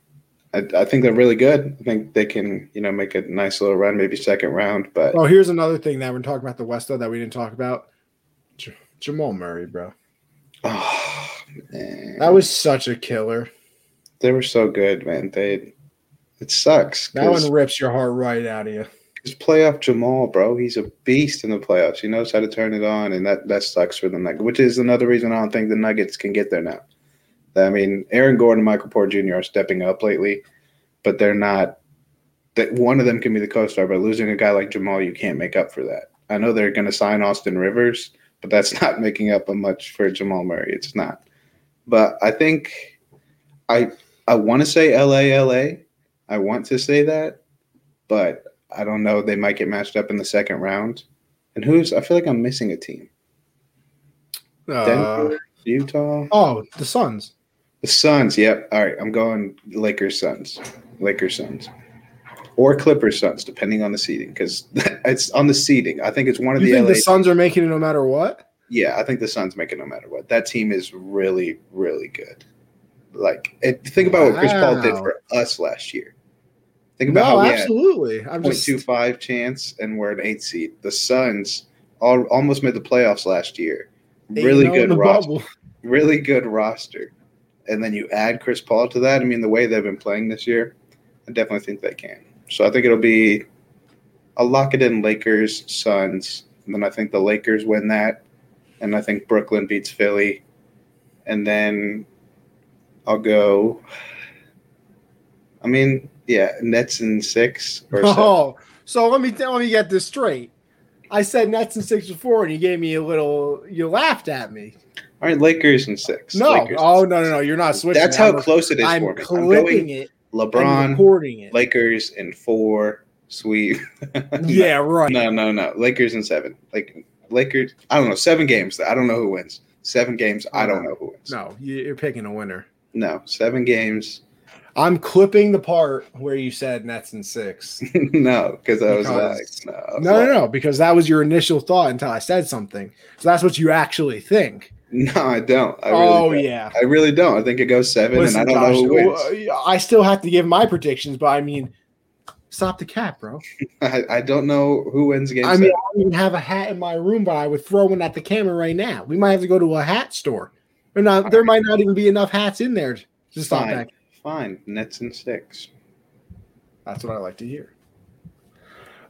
I, I think they're really good. I think they can you know make a nice little run, maybe second round. But oh, here's another thing that we're talking about the West though that we didn't talk about. J- Jamal Murray, bro. Oh man, that was such a killer. They were so good, man. They it sucks. That one rips your heart right out of you. It's playoff Jamal, bro. He's a beast in the playoffs. He knows how to turn it on, and that that sucks for them. Nuggets. Which is another reason I don't think the Nuggets can get there now. I mean, Aaron Gordon and Michael Porter Jr. are stepping up lately, but they're not. That one of them can be the co-star, but losing a guy like Jamal, you can't make up for that. I know they're going to sign Austin Rivers, but that's not making up a much for Jamal Murray. It's not. But I think I I want to say LA LA. I want to say that, but I don't know. They might get matched up in the second round. And who's? I feel like I'm missing a team. Uh, Denver, Utah. Oh, the Suns. The Suns. Yep. All right. I'm going Lakers Suns. Lakers Suns. Or Clippers Suns, depending on the seeding, because it's on the seeding. I think it's one of you the. Think LA the Suns are making it no matter what. Yeah, I think the Suns make it no matter what. That team is really, really good. Like, think about wow. what Chris Paul did for us last year. Think about no, how we absolutely. Had 0.25 just... chance, and we're an eight seed. The Suns all, almost made the playoffs last year. Really good roster. Bubble. Really good roster and then you add Chris Paul to that, I mean, the way they've been playing this year, I definitely think they can. So I think it'll be, I'll lock it in Lakers, Suns, and then I think the Lakers win that, and I think Brooklyn beats Philly, and then I'll go. I mean, yeah, Nets in six. Or oh, so let me let me get this straight. I said Nets in six before, and you gave me a little. You laughed at me. All right, Lakers and six. No, Lakers oh no, no, no, you're not switching. That's how close it is I'm for me. Clipping it. LeBron, recording it. Lakers in four. Sweet. yeah, right. No, no, no. Lakers in seven. Like Lakers. I don't know. Seven games. I don't know who wins. Seven games. I don't know who wins. No, you're picking a winner. No, seven games. I'm clipping the part where you said Nets in six. no, because I was like, no, no, no, no, because that was your initial thought until I said something. So that's what you actually think. No, I don't. I really oh don't. yeah, I really don't. I think it goes seven, Listen, and I don't Josh, know who wins. I still have to give my predictions, but I mean, stop the cap, bro. I, I don't know who wins game. I seven. mean, I don't even have a hat in my room, but I would throw one at the camera right now. We might have to go to a hat store. Or not, there might not even be enough hats in there to stop that. Fine, Nets and six. That's what I like to hear.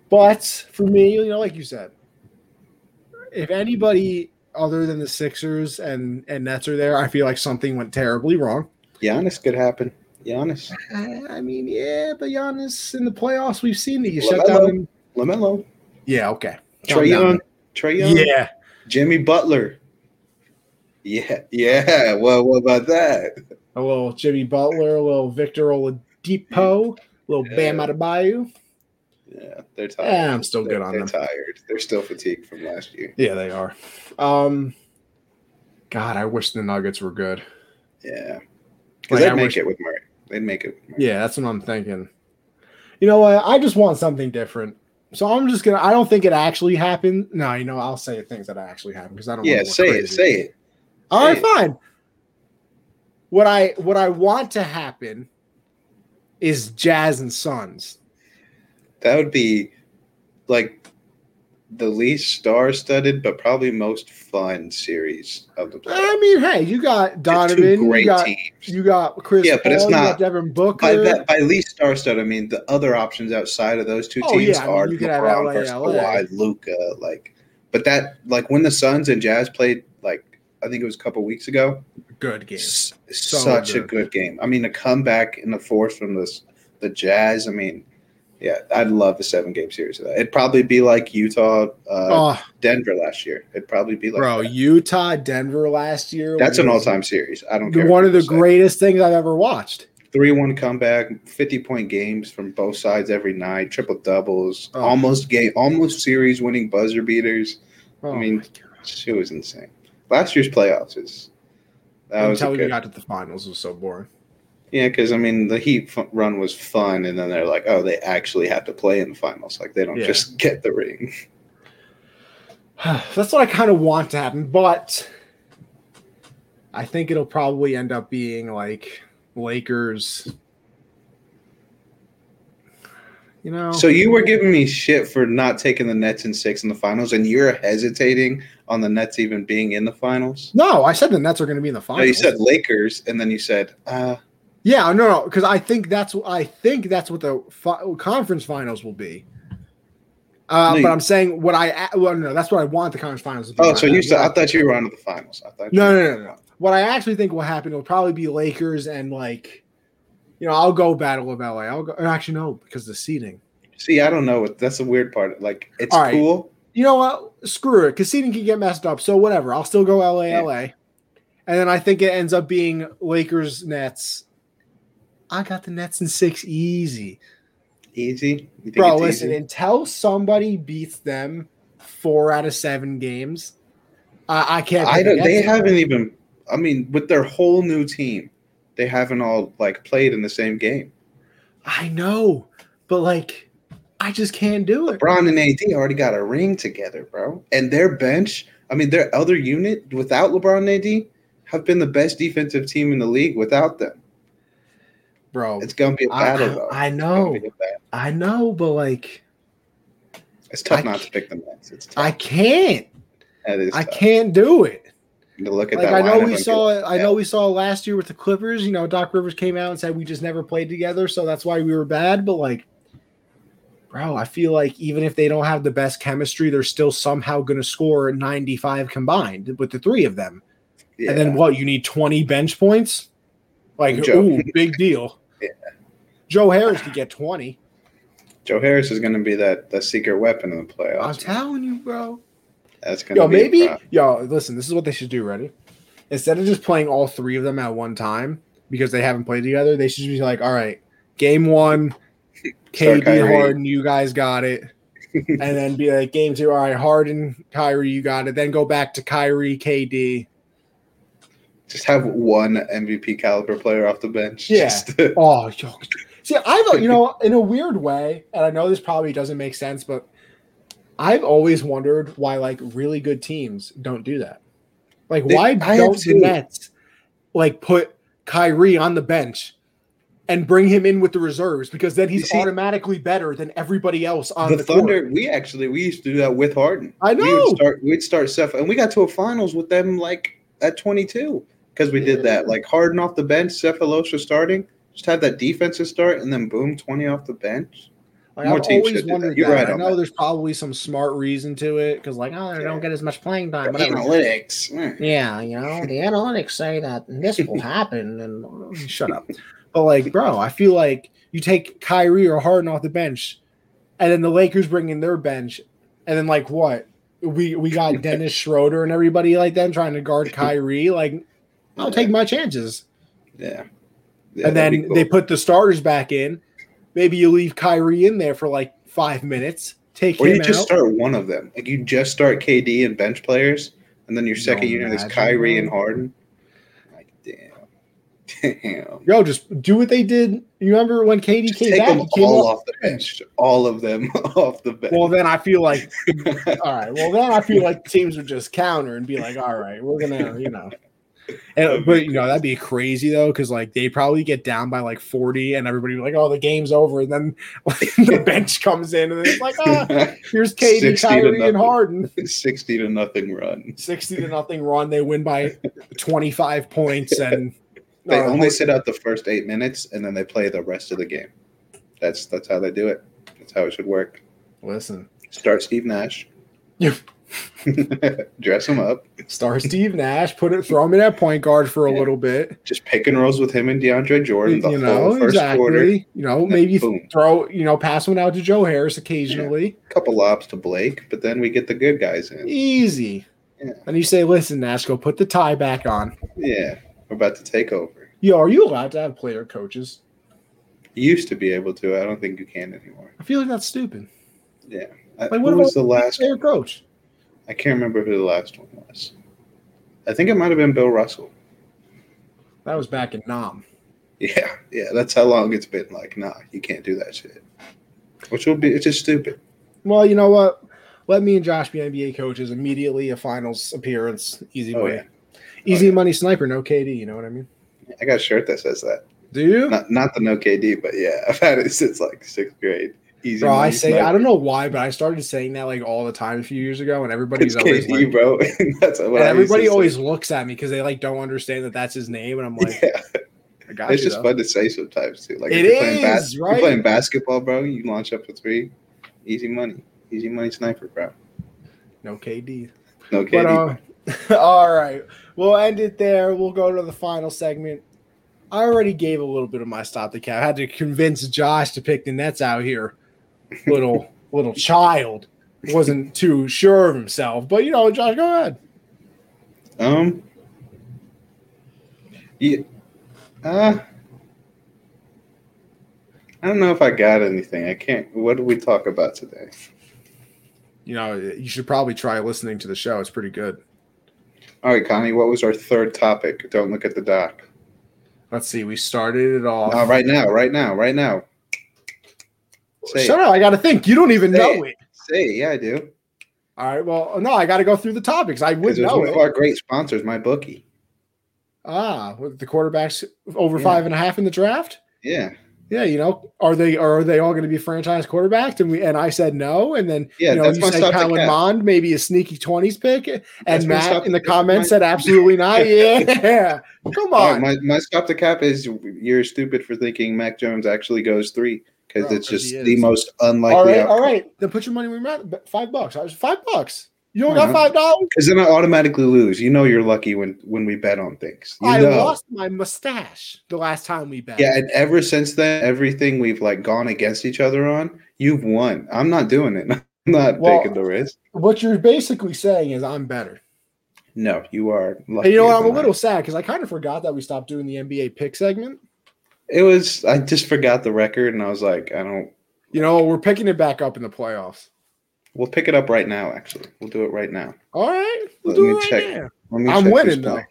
But for me, you know, like you said, if anybody other than the Sixers and and Nets are there, I feel like something went terribly wrong. Giannis could happen. Giannis. I, I mean, yeah, but Giannis in the playoffs, we've seen that you shut down. LaMelo. Yeah, okay. Trae Young. Trae Young. Yeah. Jimmy Butler. Yeah, yeah. Well, what about that? A little Jimmy Butler, a little Victor Oladipo, a little yeah. Bam Adebayo. Yeah, they're tired. Yeah, I'm still they're, good on they're them. tired. They're still fatigued from last year. Yeah, they are. Um, God, I wish the Nuggets were good. Yeah, because like, they'd I make wish... it with Murray. They'd make it. Yeah, that's what I'm thinking. You know what? I just want something different. So I'm just gonna. I don't think it actually happened. No, you know, I'll say things that actually happened because I don't. Yeah, say crazy. it. Say it. All say right, it. fine. What I what I want to happen is Jazz and Suns that would be like the least star-studded, but probably most fun series of the playoffs. I mean, hey, you got Donovan, you got teams. you got Chris, yeah, but Paul, it's not Devin Booker. By, that, by least star-studded, I mean the other options outside of those two oh, teams yeah, are I mean, you LeBron versus Kawhi, Luka, like. But that, like, when the Suns and Jazz played, like, I think it was a couple weeks ago. Good game. S- so such good. a good game. I mean, a comeback in the fourth from the the Jazz. I mean Yeah, I'd love a seven game series of that. It'd probably be like Utah, uh, oh, Denver last year. It'd probably be like bro, that. Utah, Denver last year. That's an all time series. I don't care. One of the greatest things I've ever watched. three one comeback, fifty point games from both sides every night, triple doubles, Oh. almost game, almost series winning buzzer beaters. Oh, I mean, it was insane. Last year's playoffs is that was until we got to the finals, was so boring. Yeah, because I mean the Heat f- run was fun, and then they're like, oh, they actually have to play in the finals. Like they don't Yeah. just get the ring. That's what I kind of want to happen, but I think it'll probably end up being like Lakers. You know, So you were giving me shit for not taking the Nets in six in the finals, and you're hesitating on the Nets even being in the finals. no, I said the Nets are going to be in the No, finals. you said Lakers, and then you said, uh, yeah, no, no, because I think that's I think that's what the fi- conference finals will be. Uh, No, but I'm saying what I well, no, that's what I want the conference finals to be. oh, so you said I thought you were on to the finals. I thought. No, no, no, no. What I actually think will happen will probably be Lakers and like, you know, I'll go Battle of LA. I'll go. Actually, no, because the seeding. See, I don't know. That's the weird part. Like, it's right. cool. You know what? Screw it, because seeding can get messed up. So whatever. I'll still go LA, Yeah. LA, and then I think it ends up being Lakers Nets. I got the Nets in six easy, Easy. Bro. Listen, easy? until somebody beats them four out of seven games, I, I can't. I don't. They haven't even. I mean, with their whole new team, they haven't all like played in the same game. I know, but like, I just can't do it. LeBron and AD already got a ring together, bro. And their bench, I mean, their other unit without LeBron and AD have been the best defensive team in the league without them. Bro. It's gonna be a battle, I- though. I know. gonna be a battle. I know, but like, It's tough I not to pick the Nets. It's tough. I can't. that is I tough. can't do it. Look at Like that I know we saw it. I know we saw last year with the Clippers. You know, Doc Rivers came out and said we just never played together, so that's why we were bad. But like, bro, I feel like even if they don't have the best chemistry, they're still somehow going to score 95 combined with the three of them. Yeah. And then what? You need 20 bench points. Like, ooh, big deal. Yeah. Joe Harris could get 20. Joe Harris is gonna be that that secret weapon in the playoffs. I'm telling you, bro. That's gonna Yo, be a maybe problem. yo, listen, this is what they should do. Ready? Instead of just playing all three of them at one time because they haven't played together, they should be like, all right, game one, Start KD Harden, you guys got it. and then be like, game two, all right, Harden, Kyrie, you got it. Then go back to Kyrie, KD. Just have one MVP caliber player off the bench. Yeah. Just- Oh, yo. See, I've, you know, in a weird way, and I know this probably doesn't make sense, but I've always wondered why, like, really good teams don't do that. Like, They- why I don't the. Nets, like, put Kyrie on the bench and bring him in with the reserves? Because then he's see- automatically better than everybody else on the, the, Thunder, court. we actually we used to do that with Harden. I We know. would start we'd start Steph, and we got to a finals with them like at 22 because we did that. Like Harden off the bench, Sefolosha starting, just have that defensive start, and then boom, 20 off the bench. Like, more I've teams always wondered You're that. right I know that. there's probably some smart reason to it because, like, oh, they don't get as much playing time. Whatever. Analytics. mm. Yeah, you know, the analytics say that this will happen, and shut up. But like, bro, I feel like you take Kyrie or Harden off the bench, and then the Lakers bring in their bench, and then like what? We we got Dennis Schroeder and everybody like that trying to guard Kyrie. Like, I'll take my chances. Yeah. Yeah, and then cool. they put the starters back in. Maybe you leave Kyrie in there for like five minutes. Take Or you just out. start one of them. Like you just start KD and bench players, and then your second unit is Kyrie and Harden. Like damn, damn. Yo, just do what they did. You remember when KD Just came take back? them came all off off the bench. All of them off the bench. Well, then I feel like, all right. Well, then I feel like teams would just counter and be like, all right, we're gonna, you know. And, but you know that'd be crazy though, because like they probably get down by like forty, and everybody like, "Oh, the game's over." And then the bench comes in, and it's like, "Ah, here's KD, 60 to Kyrie, and. Harden." sixty to nothing run. Sixty to nothing run. They win by twenty five points, and They uh, only sit out the first eight minutes, and then they play the rest of the game. That's that's how they do it. That's how it should work. listen. Start Steve Nash. Dress him up. Star Steve Nash. Put it. Throw him in at point guard for a yeah. little bit. Just pick and rolls with him and DeAndre Jordan. The you know exactly. Quarter. You know maybe throw. You know pass one out to Joe Harris occasionally. Yeah. A couple lobs to Blake, but then we get the good guys in. Easy. Yeah. And you say, "Listen, Nash, go put the tie back on." Yeah, we're about to take over. Yo, are you allowed to have player coaches? You used to be able to. I don't think you can anymore. I feel like that's stupid. Yeah. Like, what was the last player coach? I can't remember who the last one was. I think it might have been Bill Russell. That was back in Nam. Yeah, yeah, that's how long it's been. Like, nah, you can't do that shit. Which will be it's just stupid. Well, you know what? Let me and Josh be NBA coaches immediately. A finals appearance, easy oh, money, yeah. easy oh, yeah. money sniper, no KD. You know what I mean? I got a shirt that says that. Do you? Not, not the no KD, but yeah, I've had it since like sixth grade. Easy bro, I say sniper. I don't know why, but I started saying that like all the time a few years ago, and everybody's always KD, like, bro. that's what everybody always say. looks at me because they like don't understand that that's his name, and I'm like, yeah. it's you, just though. fun to say sometimes too. Like it if you're, playing bas- right? you're playing basketball, bro. You launch up a three, easy money, easy money sniper, bro. No KD. No KD. But, uh, all right, we'll end it there. We'll go to the final segment. I already gave a little bit of my stop the cap. I had to convince Josh to pick the Nets out here. Little little child wasn't too sure of himself, but you know, Josh, go ahead. Um. Yeah. Uh, I don't know if I got anything. I can't. What did we talk about today? You know, you should probably try listening to the show. It's pretty good. All right, Connie. What was our third topic? Don't look at the doc. Let's see. We started it off. Uh, right now, right now, right now. Say Shut it. up. I got to think. You don't even Say know it. it. Say it. Yeah, I do. All right. Well, no, I got to go through the topics. I would know one it. of our great sponsors, MyBookie. Ah, with the quarterbacks over yeah. five and a half in the draft. Yeah. Yeah, you know, are they are they all going to be franchise quarterbacks? And we and I said no, and then yeah, you know you said Kellen Mond, maybe a sneaky twenties pick, and that's Matt in the comments said absolutely not. Yeah, come on. Right, my my stop the cap is you're stupid for thinking Mac Jones actually goes three because it's just the most unlikely. All right, outcome. all right, then put your money where Matt. Five bucks. I was five bucks. You don't got five dollars? Because then I automatically lose. You know you're lucky when when we bet on things. You I know. lost my mustache the last time we bet. Yeah, and ever since then, everything we've like gone against each other on, you've won. I'm not doing it. I'm not well, taking the risk. What you're basically saying is I'm better. No, you are. you know, I'm a little sad because I kind of forgot that we stopped doing the NBA pick segment. It was I just forgot the record, and I was like, I don't. You know, we're picking it back up in the playoffs. We'll pick it up right now. Actually, we'll do it right now. All right, we'll Let me check. Let me I'm check winning though.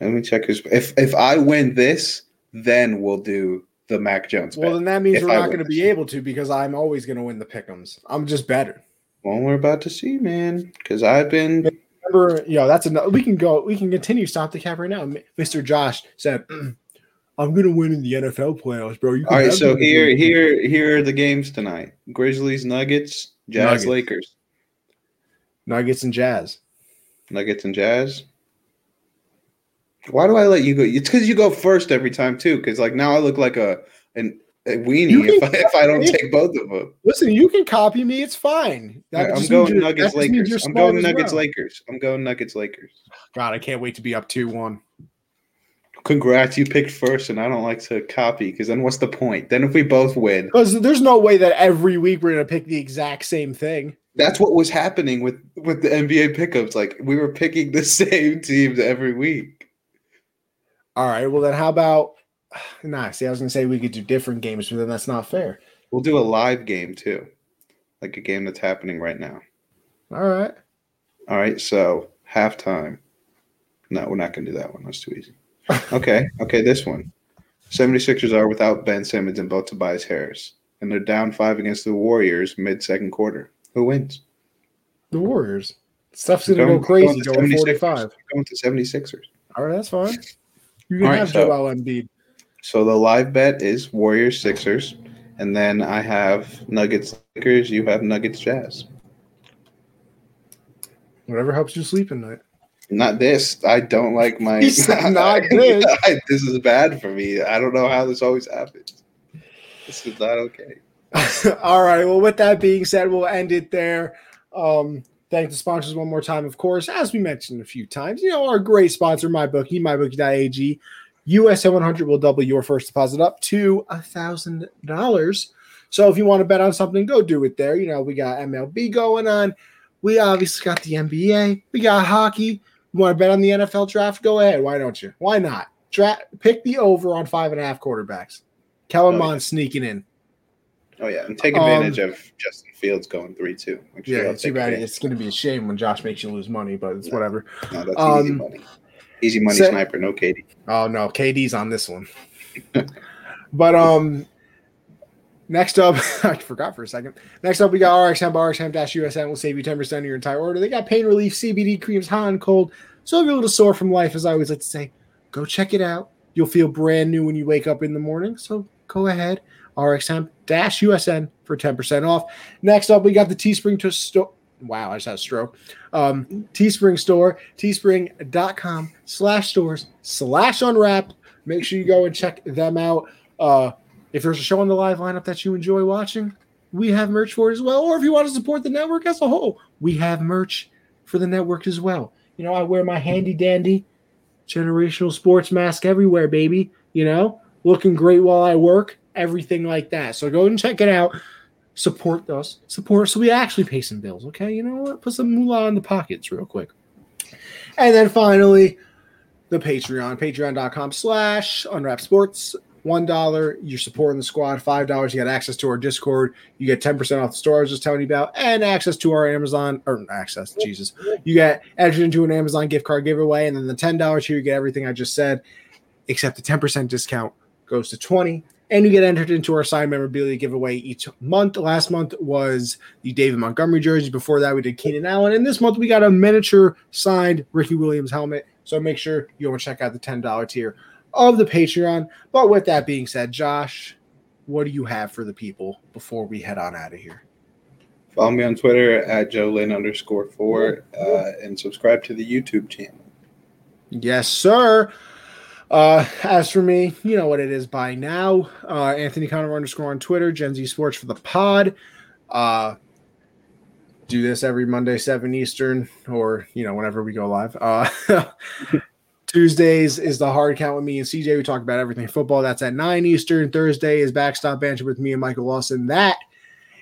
Let me check his. If if I win this, then we'll do the Mac Jones. Well, then that means we're not going to be able to because I'm always going to win the pickums. I'm just better. Well, we're about to see, man. Because I've been. Remember, you know, that's enough. We can go. We can continue. Stop the cap right now. Mr. Josh said, "I'm going to win in the NFL playoffs, bro." All right, so here, here, here are the games tonight: Grizzlies, Nuggets, Jazz Nuggets. Lakers. Nuggets and Jazz. Nuggets and Jazz. Why do I let you go? It's because you go first every time too. Because like now I look like a an a weenie if I, if I don't take both of them. Listen, you can copy me. It's fine. Right, I'm going Nuggets Lakers. I'm going Nuggets well. Lakers. I'm going Nuggets Lakers. God, I can't wait to be up two one. Congrats, you picked first, and I don't like to copy because then what's the point? Then if we both win, because there's no way that every week we're gonna pick the exact same thing. That's what was happening with with the NBA pickups. Like we were picking the same teams every week. All right. Well, then how about? Nah. See, I was gonna say we could do different games, but then that's not fair. We'll do a live game too, like a game that's happening right now. All right. All right. So halftime. No, we're not gonna do that one. That's too easy okay, okay, this one. 76ers are without Ben Simmons and both Tobias Harris, and they're down five against the Warriors mid second quarter. Who wins? The Warriors. Steph's gonna go crazy going, 45. Going to 76ers. All right, that's fine. You can All have right, so, Joel Embiid. So the live bet is Warriors Sixers, and then I have Nuggets Lakers. You have Nuggets Jazz. Whatever helps you sleep at night. Not this. I don't like my. He said not this. I, this is bad for me. I don't know how this always happens. This is not okay. All right. Well, with that being said, we'll end it there. Um, thank the sponsors one more time, of course, as we mentioned a few times. You know, our great sponsor, MyBookie, MyBookie.ag. USA 100 will double your first deposit up to a thousand dollars. So if you want to bet on something, go do it there. You know, we got MLB going on. We obviously got the NBA. We got hockey. You want to bet on the NFL draft? Go ahead. Why don't you? Why not? Draft, pick the over on five and a half quarterbacks. Kellen oh, Mond yeah. sneaking in. Oh yeah, and take advantage um, of Justin Fields going three two. Sure yeah, too bad. It's going to be a shame when Josh makes you lose money, but it's no, whatever. No, that's um, easy money. Easy money so, sniper, no KD. Oh no, KD's on this one. but um, next up, I forgot for a second. Next up, we got RX Hemp, RX Hemp USN will save you 10% of your entire order. They got pain relief, CBD creams, hot and cold. So if you're a little sore from life, as I always like to say, go check it out. You'll feel brand new when you wake up in the morning. So go ahead, RX Hemp USN for 10% off. Next up, we got the Teespring to store. Wow, I just had a stroke. Um, Teespring store, teespring.com slash stores slash unwrap. Make sure you go and check them out. Uh, if there's a show on the live lineup that you enjoy watching, we have merch for it as well. Or if you want to support the network as a whole, we have merch for the network as well. You know, I wear my handy dandy generational sports mask everywhere, baby. You know, looking great while I work, everything like that. So go and check it out. Support us, support so we actually pay some bills. Okay, you know what? Put some moolah in the pockets real quick. And then finally, the Patreon, patreon.com slash unwrap sports. One dollar, you're supporting the squad. Five dollars, you get access to our Discord. You get ten percent off the store I was just telling you about, and access to our Amazon or access. Jesus, you get entered into an Amazon gift card giveaway, and then the ten dollars here you get everything I just said, except the ten percent discount goes to twenty, and you get entered into our signed memorabilia giveaway each month. Last month was the David Montgomery jersey. Before that, we did Keenan Allen, and this month we got a miniature signed Ricky Williams helmet. So make sure you want to check out the ten dollar tier of the Patreon. But with that being said, Josh, what do you have for the people before we head on out of here? Follow me on Twitter at Joe Lynn underscore four uh, and subscribe to the YouTube channel. Yes, sir. Uh, as for me, you know what it is by now. Uh, Anthony Connor underscore on Twitter, Gen Z Sports for the pod. Uh, do this every Monday, 7 Eastern, or, you know, whenever we go live. Uh, Tuesdays is the hard count with me and CJ. We talk about everything football. That's at 9 Eastern. Thursday is backstop banter with me and Michael Lawson. That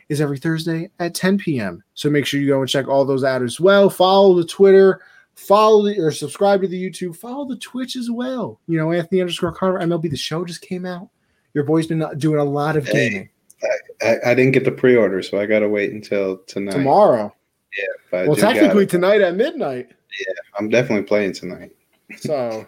is every Thursday at 10 p.m. So make sure you go and check all those out as well. Follow the Twitter, follow the, or subscribe to the YouTube, follow the Twitch as well. You know, Anthony underscore Carver, MLB The Show just came out. Your boy's been doing a lot of gaming. I, I, I didn't get the pre order, so I got to wait until tonight. Tomorrow. Yeah. well, technically tonight at midnight. Yeah, I'm definitely playing tonight. So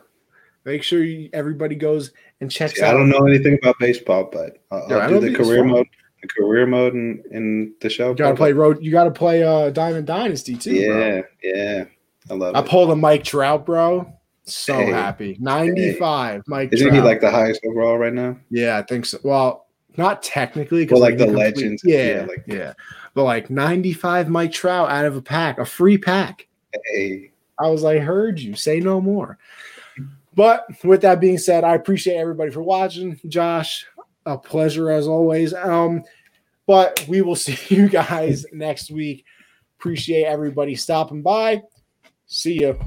make sure you, everybody goes and checks See, out. I don't know anything about baseball, but I'll, I'll do the career mode. The career mode in, in the show. You gotta play road. You gotta play uh Diamond Dynasty too. Yeah, bro. yeah. I love it. I it. pulled a Mike Trout, bro. So hey, happy. 95. Hey. Mike Isn't Trout. he like the highest overall right now? Yeah, I think so. Well, not technically because well, like, like the legends. Yeah, yeah, like, yeah. But like 95 Mike Trout out of a pack, a free pack. Hey. I was like, heard you. Say no more. But with that being said, I appreciate everybody for watching. Josh, a pleasure as always. Um, but we will see you guys next week. Appreciate everybody stopping by. See you.